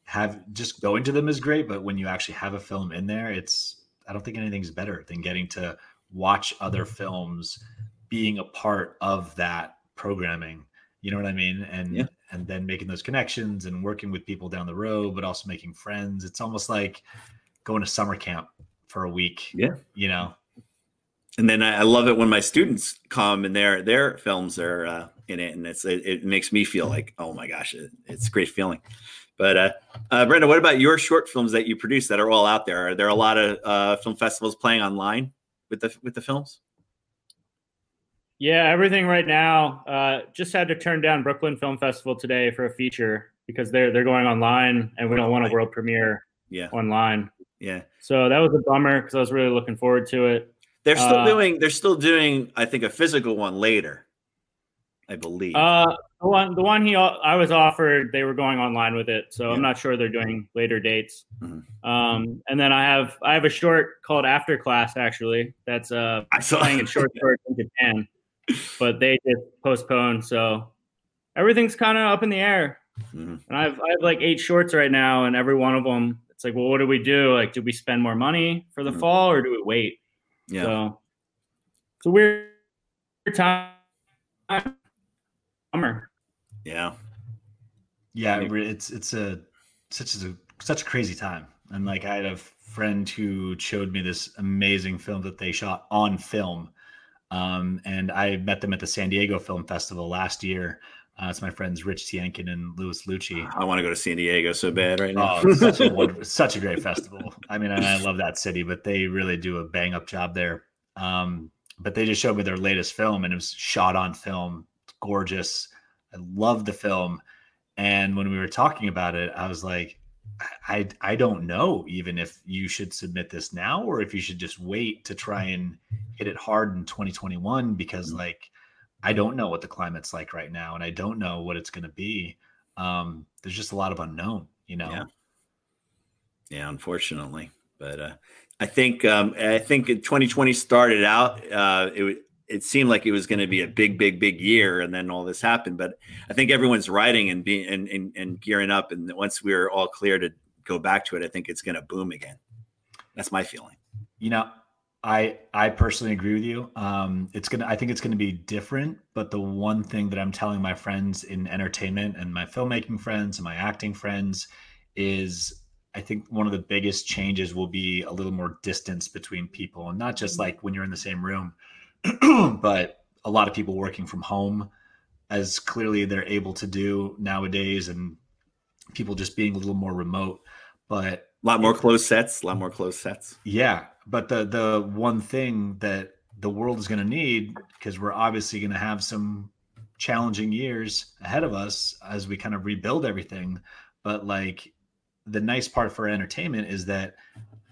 have just going to them is great, but when you actually have a film in there, it's I don't think anything's better than getting to watch other films being a part of that programming. You know what i mean? And yeah. and then making those connections and working with people down the road but also making friends. It's almost like going to summer camp for a week yeah. you know? And then I, love it when my students come and their their films are uh, in it, and it's it, it, makes me feel like oh my gosh, it, it's a great feeling But uh, uh, Brenden, what about your short films that you produce that are all out there? Are there a lot of uh, film festivals playing online with the with the films? Yeah, everything right now. Uh, just had to turn down Brooklyn Film Festival today for a feature because they're they're going online, and we don't want a world premiere Yeah, online. yeah. So that was a bummer because I was really looking forward to it. They're still Uh, doing. They're still doing. I think a physical one later. I believe. Uh, the one the one he I was offered, they were going online with it, so Yeah. I'm not sure they're doing later dates. Mhm. Um, and then I have I have a short called After Class actually that's uh I saw. playing in short shorts in Japan, but they just postponed. So everything's kind of up in the air. Mhm. And I've I have like eight shorts right now, and every one of them, it's like, well, what do we do? Like, do we spend more money for the Mhm. fall, or do we wait? Yeah. So it's a weird time. Summer. Yeah. Yeah, it's it's a such a such a crazy time. And like I had a friend who showed me this amazing film that they shot on film. Um, and I met them at the San Diego Film Festival last year. Uh, it's my friends Rich Tienkin and Louis Lucci. I want to go to San Diego so bad right now. Oh, it's such a such a great festival. I mean, and I love that city, but they really do a bang up job there. Um, but they just showed me their latest film, and it was shot on film. It's gorgeous. I love the film. And when we were talking about it, I was like, I I don't know even if you should submit this now or if you should just wait to try and hit it hard in 2021 because Mhm. like I don't know what the climate's like right now and I don't know what it's going to be. Um, there's just a lot of unknown, you know. Yeah. yeah, unfortunately. But uh, I think um, I think 2020 started out. Uh, it it seemed like it was going to be a big, big, big year, and then all this happened. But I think everyone's writing and being and, and, and gearing up, and once we're all clear to go back to it, I think it's going to boom again. That's my feeling. You know, I I personally agree with you. Um, it's gonna. I think it's gonna be different. But the one thing that I'm telling my friends in entertainment and my filmmaking friends and my acting friends is, I think one of the biggest changes will be a little more distance between people, and not just like when you're in the same room, but a lot of people working from home, as clearly they're able to do nowadays, and people just being a little more remote. But A lot more closed sets. A lot more closed sets. yeah, but the the one thing that the world is going to need because we're obviously going to have some challenging years ahead of us as we kind of rebuild everything, but like the nice part for entertainment is that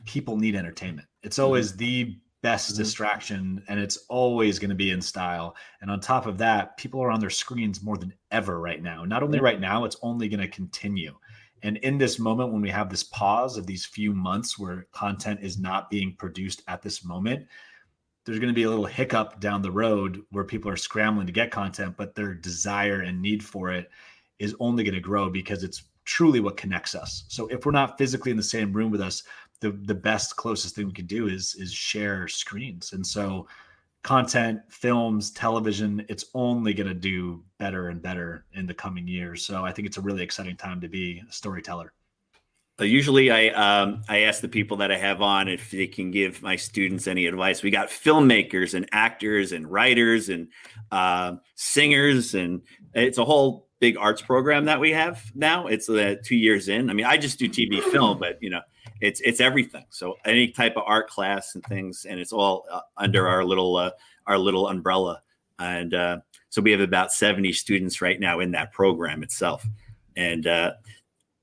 people need entertainment. It's mm-hmm. always the best Mhm. distraction and it's always going to be in style. And on top of that, people are on their screens more than ever right now. Not only right now, it's only going to continue. And in this moment, when we have this pause of these few months where content is not being produced at this moment, there's going to be a little hiccup down the road where people are scrambling to get content, but their desire and need for it is only going to grow because it's truly what connects us. So if we're not physically in the same room with us, the the best closest thing we can do is is share screens. And so content, films, television, it's only going to do better and better in the coming years. So I think it's a really exciting time to be a storyteller. Uh, usually, I um, I ask the people that I have on if they can give my students any advice. We got filmmakers and actors and writers and uh, singers, and it's a whole big arts program that we have now. It's uh, two years in. I mean, I just do TV film, but you know, it's it's everything. So any type of art class and things, and it's all uh, under our little uh, our little umbrella. And uh, so we have about seventy students right now in that program itself, and. Uh,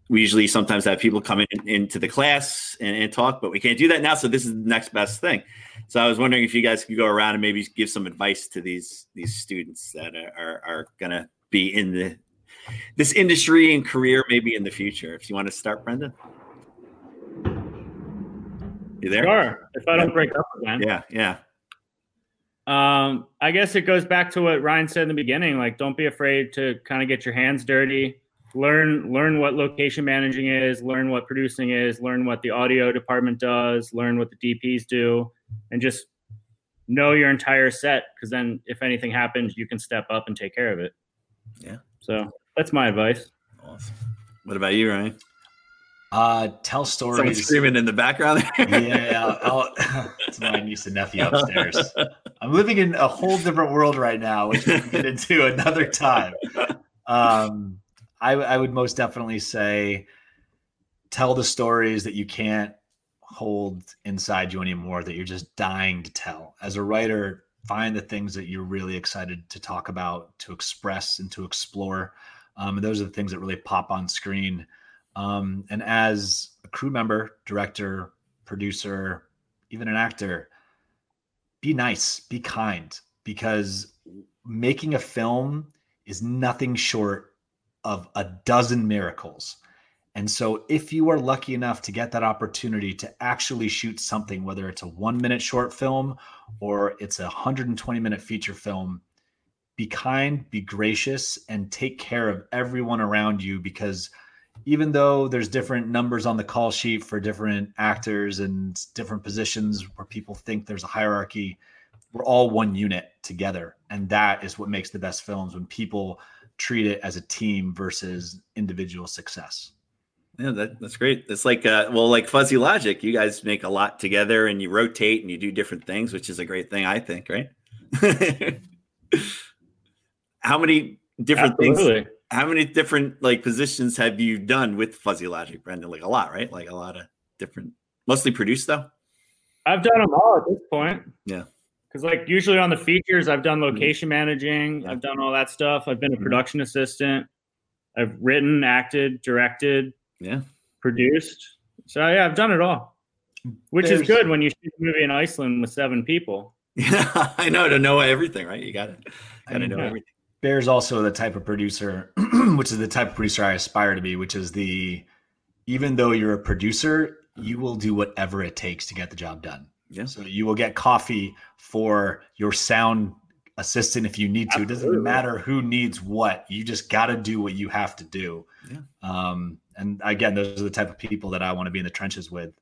we usually sometimes have people come in into the class and, and, talk, but we can't do that now. So this is the next best thing. So I was wondering if you guys could go around and maybe give some advice to these these students that are are, are going to be in the this industry and career maybe in the future. If you want to start, Brenden. You there? Sure. If I don't break up again. Yeah, yeah. Um, I guess it goes back to what Ryan said in the beginning. Like, don't be afraid to kind of get your hands dirty. Learn learn what location managing is. Learn what producing is. Learn what the audio department does. Learn what the DPs do, and just know your entire set. Because then, if anything happens, you can step up and take care of it. Yeah. So that's my advice. Awesome. What about you, Ryan? Uh, tell Someone stories. screaming in the background. yeah, I'll, it's my niece and nephew upstairs. I'm living in a whole different world right now, which we can get into another time. Um, I, I would most definitely say tell the stories that you can't hold inside you anymore that you're just dying to tell. As a writer, find the things that you're really excited to talk about, to express, and to explore. Um, and those are the things that really pop on screen. Um, and as a crew member, director, producer, even an actor, be nice, be kind, because making a film is nothing short of a dozen miracles. And so, if you are lucky enough to get that opportunity to actually shoot something, whether it's a one minute short film or it's a 120 minute feature film, be kind, be gracious, and take care of everyone around you because even though there's different numbers on the call sheet for different actors and different positions where people think there's a hierarchy, we're all one unit together. And that is what makes the best films when people treat it as a team versus individual success. Yeah, that, that's great. It's like, uh, well, like Fuzzy Logic, you guys make a lot together and you rotate and you do different things, which is a great thing, I think, right? how many different Absolutely. things? How many different like positions have you done with Fuzzy Logic, Brenden? Like a lot, right? Like a lot of different, mostly produced though. I've done them all at this point. Yeah. Because like usually on the features, I've done mm-hmm. location managing, yeah. I've done all that stuff. I've been a mm-hmm. production assistant. I've written, acted, directed, yeah, produced. So yeah, I've done it all, which There's, is good when you shoot a movie in Iceland with seven people. Yeah, I know to know everything, right? You got it. Got to know yeah. everything. Bear's also the type of producer, which is the type of producer I aspire to be, which is the even though you're a producer, you will do whatever it takes to get the job done. Yeah. So you will get coffee for your sound assistant if you need to. Absolutely. It doesn't matter who needs what. You just got to do what you have to do. Yeah. Um, and again, those are the type of people that I want to be in the trenches with.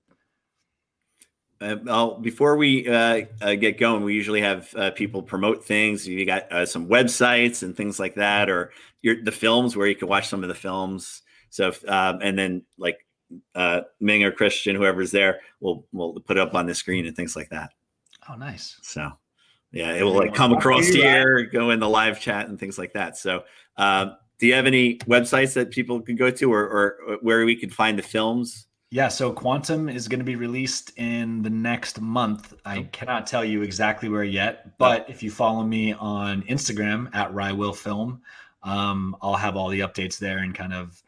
Uh, well, before we uh, uh, get going, we usually have uh, people promote things. You got uh, some websites and things like that, or your, the films where you can watch some of the films. So, if, um, and then like uh, Ming or Christian, whoever's there, we'll we'll put it up on the screen and things like that. Oh, nice. So, yeah, it will like come across here, go in the live chat and things like that. So, um, do you have any websites that people can go to, or, or where we can find the films? Yeah, so Quantum is going to be released in the next month. I cannot tell you exactly where yet, but if you follow me on Instagram at Rywillfilm, Film, um, I'll have all the updates there and kind of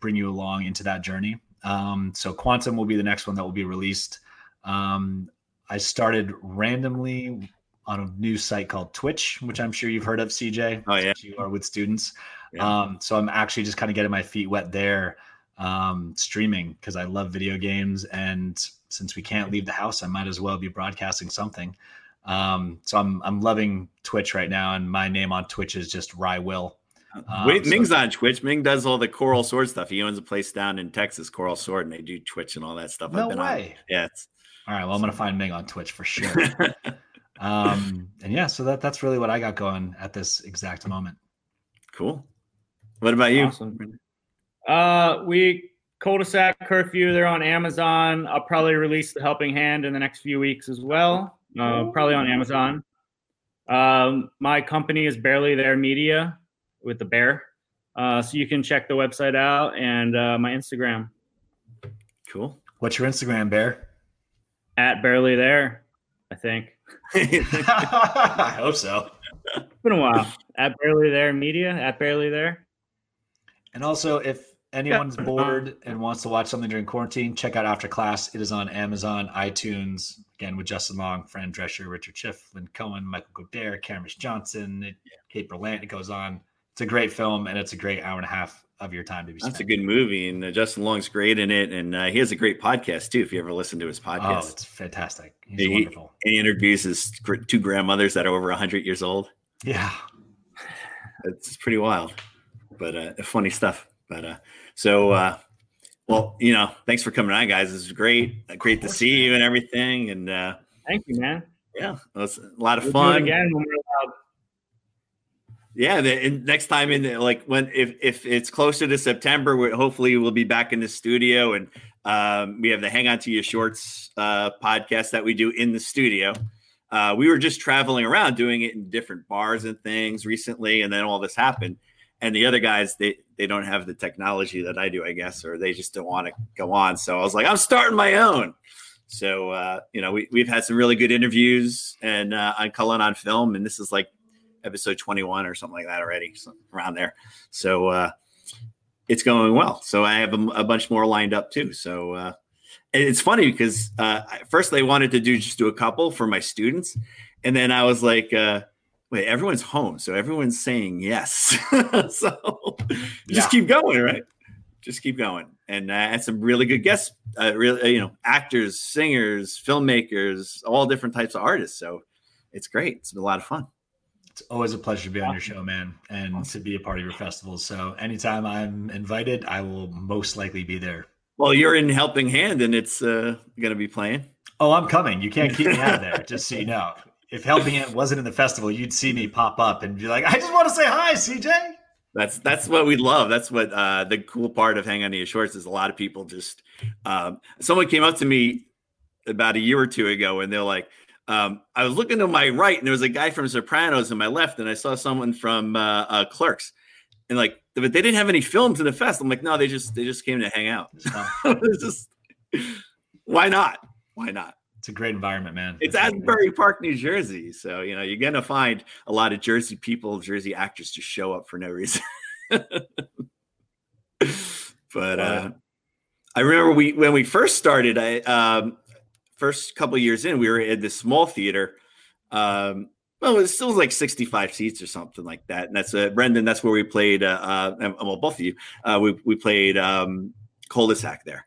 bring you along into that journey. Um, so Quantum will be the next one that will be released. Um, I started randomly on a new site called Twitch, which I'm sure you've heard of, CJ. Oh yeah, you are with students. Yeah. Um, so I'm actually just kind of getting my feet wet there um, streaming because I love video games. And since we can't leave the house, I might as well be broadcasting something. Um, so I'm I'm loving Twitch right now, and my name on Twitch is just Rywill. Um, Wait, Ming's so, on Twitch. Ming does all the Coral Sword stuff. He owns a place down in Texas, Coral Sword, and they do Twitch and all that stuff. No way. On. Yeah. all right. Well, I'm gonna find Ming on Twitch for sure. um, and yeah, so that that's really what I got going at this exact moment. Cool. What about you? Awesome. Uh, we cul-de-sac curfew. They're on Amazon. I'll probably release the Helping Hand in the next few weeks as well. Uh, probably on Amazon. Um, my company is Barely There Media with the bear. Uh, so you can check the website out and uh, my Instagram. Cool. What's your Instagram, Bear? At Barely There, I think. I hope so. It's been a while. At Barely There Media. At Barely There. And also, if anyone's bored and wants to watch something during quarantine, check out After Class. It is on Amazon, iTunes, again with Justin Long, Fran Drescher, Richard Schiff, Lynn Cohen, Michael Godere, Cameron Johnson, it, Kate Berlant. It goes on. It's a great film, and it's a great hour and a half of your time to be spent. That's a good movie, and uh, Justin Long's great in it, and uh, he has a great podcast too. If you ever listen to his podcast, oh, it's fantastic. He's he, wonderful. He interviews his two grandmothers that are over hundred years old. Yeah, it's pretty wild but uh, funny stuff. But uh, so, uh, well, you know, thanks for coming on, guys. This is great. Great to see you and everything. And uh, thank you, man. Yeah, it was a lot of we'll fun. again when we're allowed. Yeah, the, next time in the, like when if if it's closer to September, we hopefully we'll be back in the studio and um, we have the Hang On to Your Shorts uh, podcast that we do in the studio. Uh, we were just traveling around doing it in different bars and things recently, and then all this happened and the other guys they they don't have the technology that I do, I guess, or they just don't want to go on. So I was like, I'm starting my own. So uh, you know, we we've had some really good interviews and uh, on Cullen on Film, and this is like episode 21 or something like that already, around there. So uh, it's going well. So I have a, a bunch more lined up too. So uh, it's funny because uh, first they wanted to do just do a couple for my students, and then I was like, uh, wait, everyone's home, so everyone's saying yes. so just yeah. keep going, right? Just keep going, and uh, had some really good guests, uh, really, you know, actors, singers, filmmakers, all different types of artists. So it's great. It's been a lot of fun. It's always a pleasure to be on your show, man, and awesome. to be a part of your festival. So anytime I'm invited, I will most likely be there. Well, you're in Helping Hand, and it's uh, going to be playing. Oh, I'm coming. You can't keep me out of there, just so you know. If Helping Hand wasn't in the festival, you'd see me pop up and be like, "I just want to say hi, CJ." That's that's what we love. That's what uh, the cool part of Hang on to Your Shorts is. A lot of people just. Um, someone came up to me about a year or two ago, and they're like, um, I was looking to my right, and there was a guy from Sopranos on my left, and I saw someone from uh, uh, Clerks, and like, but they didn't have any films in the fest. I'm like, no, they just they just came to hang out. just, why not? Why not? It's a great environment, man. It's Asbury Park, New Jersey, so you know you're gonna find a lot of Jersey people, Jersey actors, to show up for no reason. but uh, I remember we when we first started, I um, first couple years in, we were at this small theater. Um, well, it still was like 65 seats or something like that. And that's uh, Brenden. That's where we played. Uh, uh, well, both of you. Uh, we we played um, cul-de-sac there,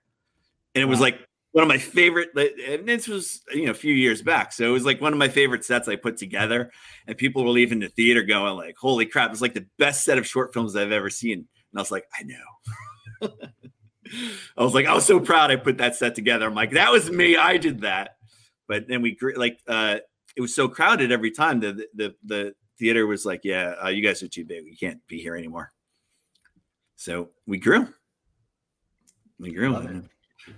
and it was like one of my favorite. And this was you know a few years back, so it was like one of my favorite sets I put together. And people were leaving the theater going like, "Holy crap! It's like the best set of short films I've ever seen." And I was like, "I know." I was like, I was so proud I put that set together. I'm like, that was me. I did that. But then we grew like uh it was so crowded every time the the the theater was like, yeah, uh, you guys are too big. We can't be here anymore. So we grew. We grew.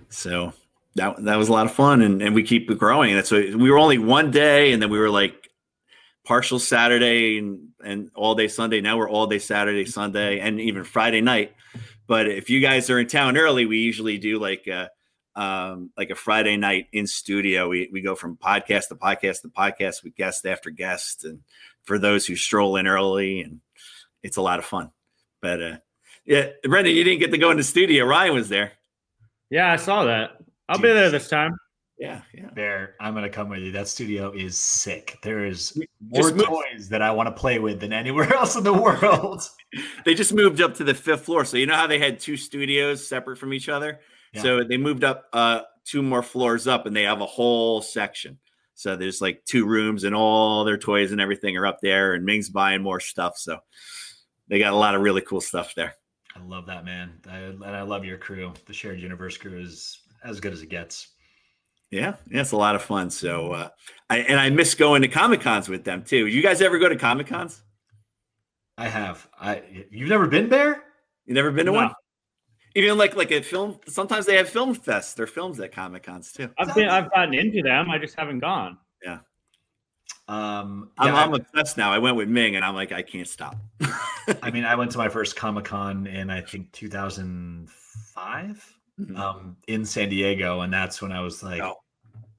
So that that was a lot of fun, and and we keep growing. That's what we were only one day, and then we were like partial Saturday and and all day Sunday. Now we're all day Saturday, Sunday, and even Friday night. But if you guys are in town early, we usually do like a um, like a Friday night in studio. We we go from podcast to podcast to podcast with guest after guest, and for those who stroll in early, and it's a lot of fun. But uh, yeah, Brenden, you didn't get to go in the studio. Ryan was there. Yeah, I saw that. I'll Dude. be there this time. Yeah, yeah. Bear, I'm gonna come with you. That studio is sick. There is more toys that I want to play with than anywhere else in the world. they just moved up to the fifth floor. So you know how they had two studios separate from each other? Yeah. So they moved up uh two more floors up and they have a whole section. So there's like two rooms and all their toys and everything are up there and Ming's buying more stuff. So they got a lot of really cool stuff there. I love that, man. I, and I love your crew. The shared universe crew is as good as it gets. Yeah, yeah, it's a lot of fun. So, uh, I and I miss going to comic cons with them too. You guys ever go to comic cons? I have. I you've never been there? You never been to no. one? Even like like a film. Sometimes they have film fests. They're films at comic cons too. I've been. I've gotten into them. I just haven't gone. Yeah. Um, yeah, I'm, I'm obsessed now. I went with Ming, and I'm like, I can't stop. I mean, I went to my first Comic Con in I think 2005 mm-hmm. um, in San Diego, and that's when I was like, oh.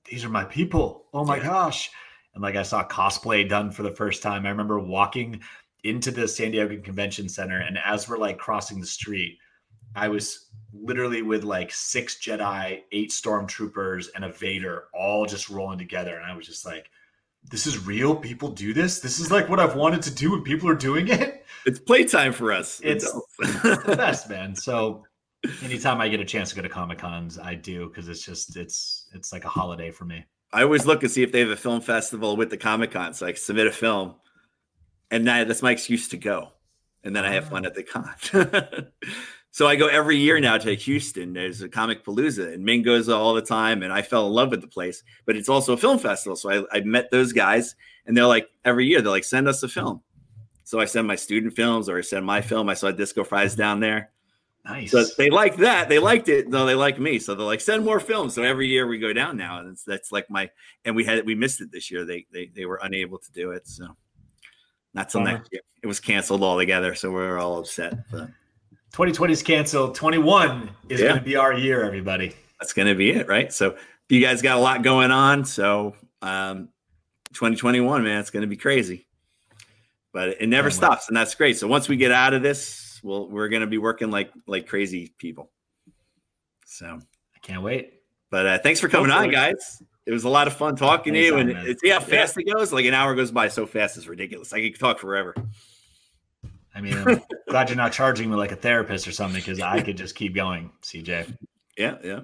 "These are my people! Oh my yeah. gosh!" And like I saw cosplay done for the first time. I remember walking into the San Diego Convention Center, and as we're like crossing the street, I was literally with like six Jedi, eight stormtroopers, and a Vader all just rolling together, and I was just like this is real. People do this. This is like what I've wanted to do, and people are doing it. It's playtime for us. It's, it's the best, man. So anytime I get a chance to go to Comic Cons, I do because it's just it's it's like a holiday for me. I always look and see if they have a film festival with the Comic Con, so I submit a film, and that, that's my excuse to go, and then I have fun ah. at the con. so I go every year now to Houston. There's a Comicpalooza, and Ming goes all the time, and I fell in love with the place. But it's also a film festival, so I, I met those guys, and they're like every year they're like send us a film. So I send my student films, or I send my film. I saw Disco Fries down there Nice. So they like that. They liked it, though they like me. So they're like, send more films. So every year we go down now, and that's like my. And we had we missed it this year. They they they were unable to do it. So Not till next year. It was canceled altogether, so we're all upset. But 2020 is canceled. 21 is Yeah. going to be our year, everybody. that's going to be it, right? So you guys got a lot going on. So um, 2021, man, it's going to be crazy, but it never wait. stops, and that's great. So once we get out of this, we'll we're going to be working like like crazy people. So, I can't wait. but uh, thanks for coming on, guys. It was a lot of fun talking to you, and man. see how fast it goes. Like an hour goes by so fast, it's ridiculous. I could talk forever. I mean, I'm glad you're not charging me like a therapist or something because I could just keep going, CJ. Yeah, yeah.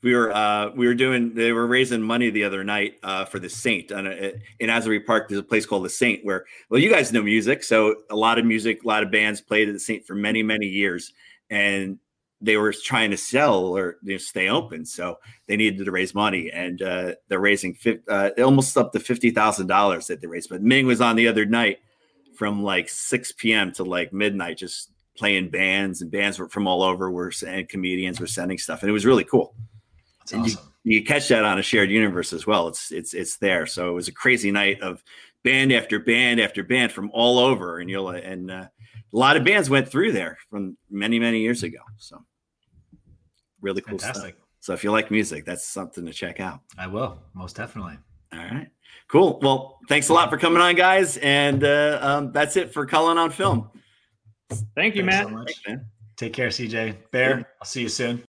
We were uh we were doing they were raising money the other night uh for the Saint on a, in Asbury Park. There's a place called the Saint where well you guys know music, so a lot of music, a lot of bands played at the Saint for many many years, and they were trying to sell or you know, stay open, so they needed to raise money, and uh, they're raising uh, almost up to fifty thousand dollars that they raised. But Ming was on the other night from like six p.m. to like midnight, just playing bands, and bands were from all over were and comedians were sending stuff, and it was really cool And awesome. you catch that on a shared universe as well. It's it's it's there. So it was a crazy night of band after band after band from all over, and you'll and uh, a lot of bands went through there from many many years ago. So really cool Fantastic. stuff. So if you like music, that's something to check out. I will most definitely. All right, cool. Well, thanks a lot for coming on, guys, and uh, um, that's it for Cullen on Film. Thank you, Matt. so much. Thanks, man. Take care, CJ. Bear, I'll see you soon.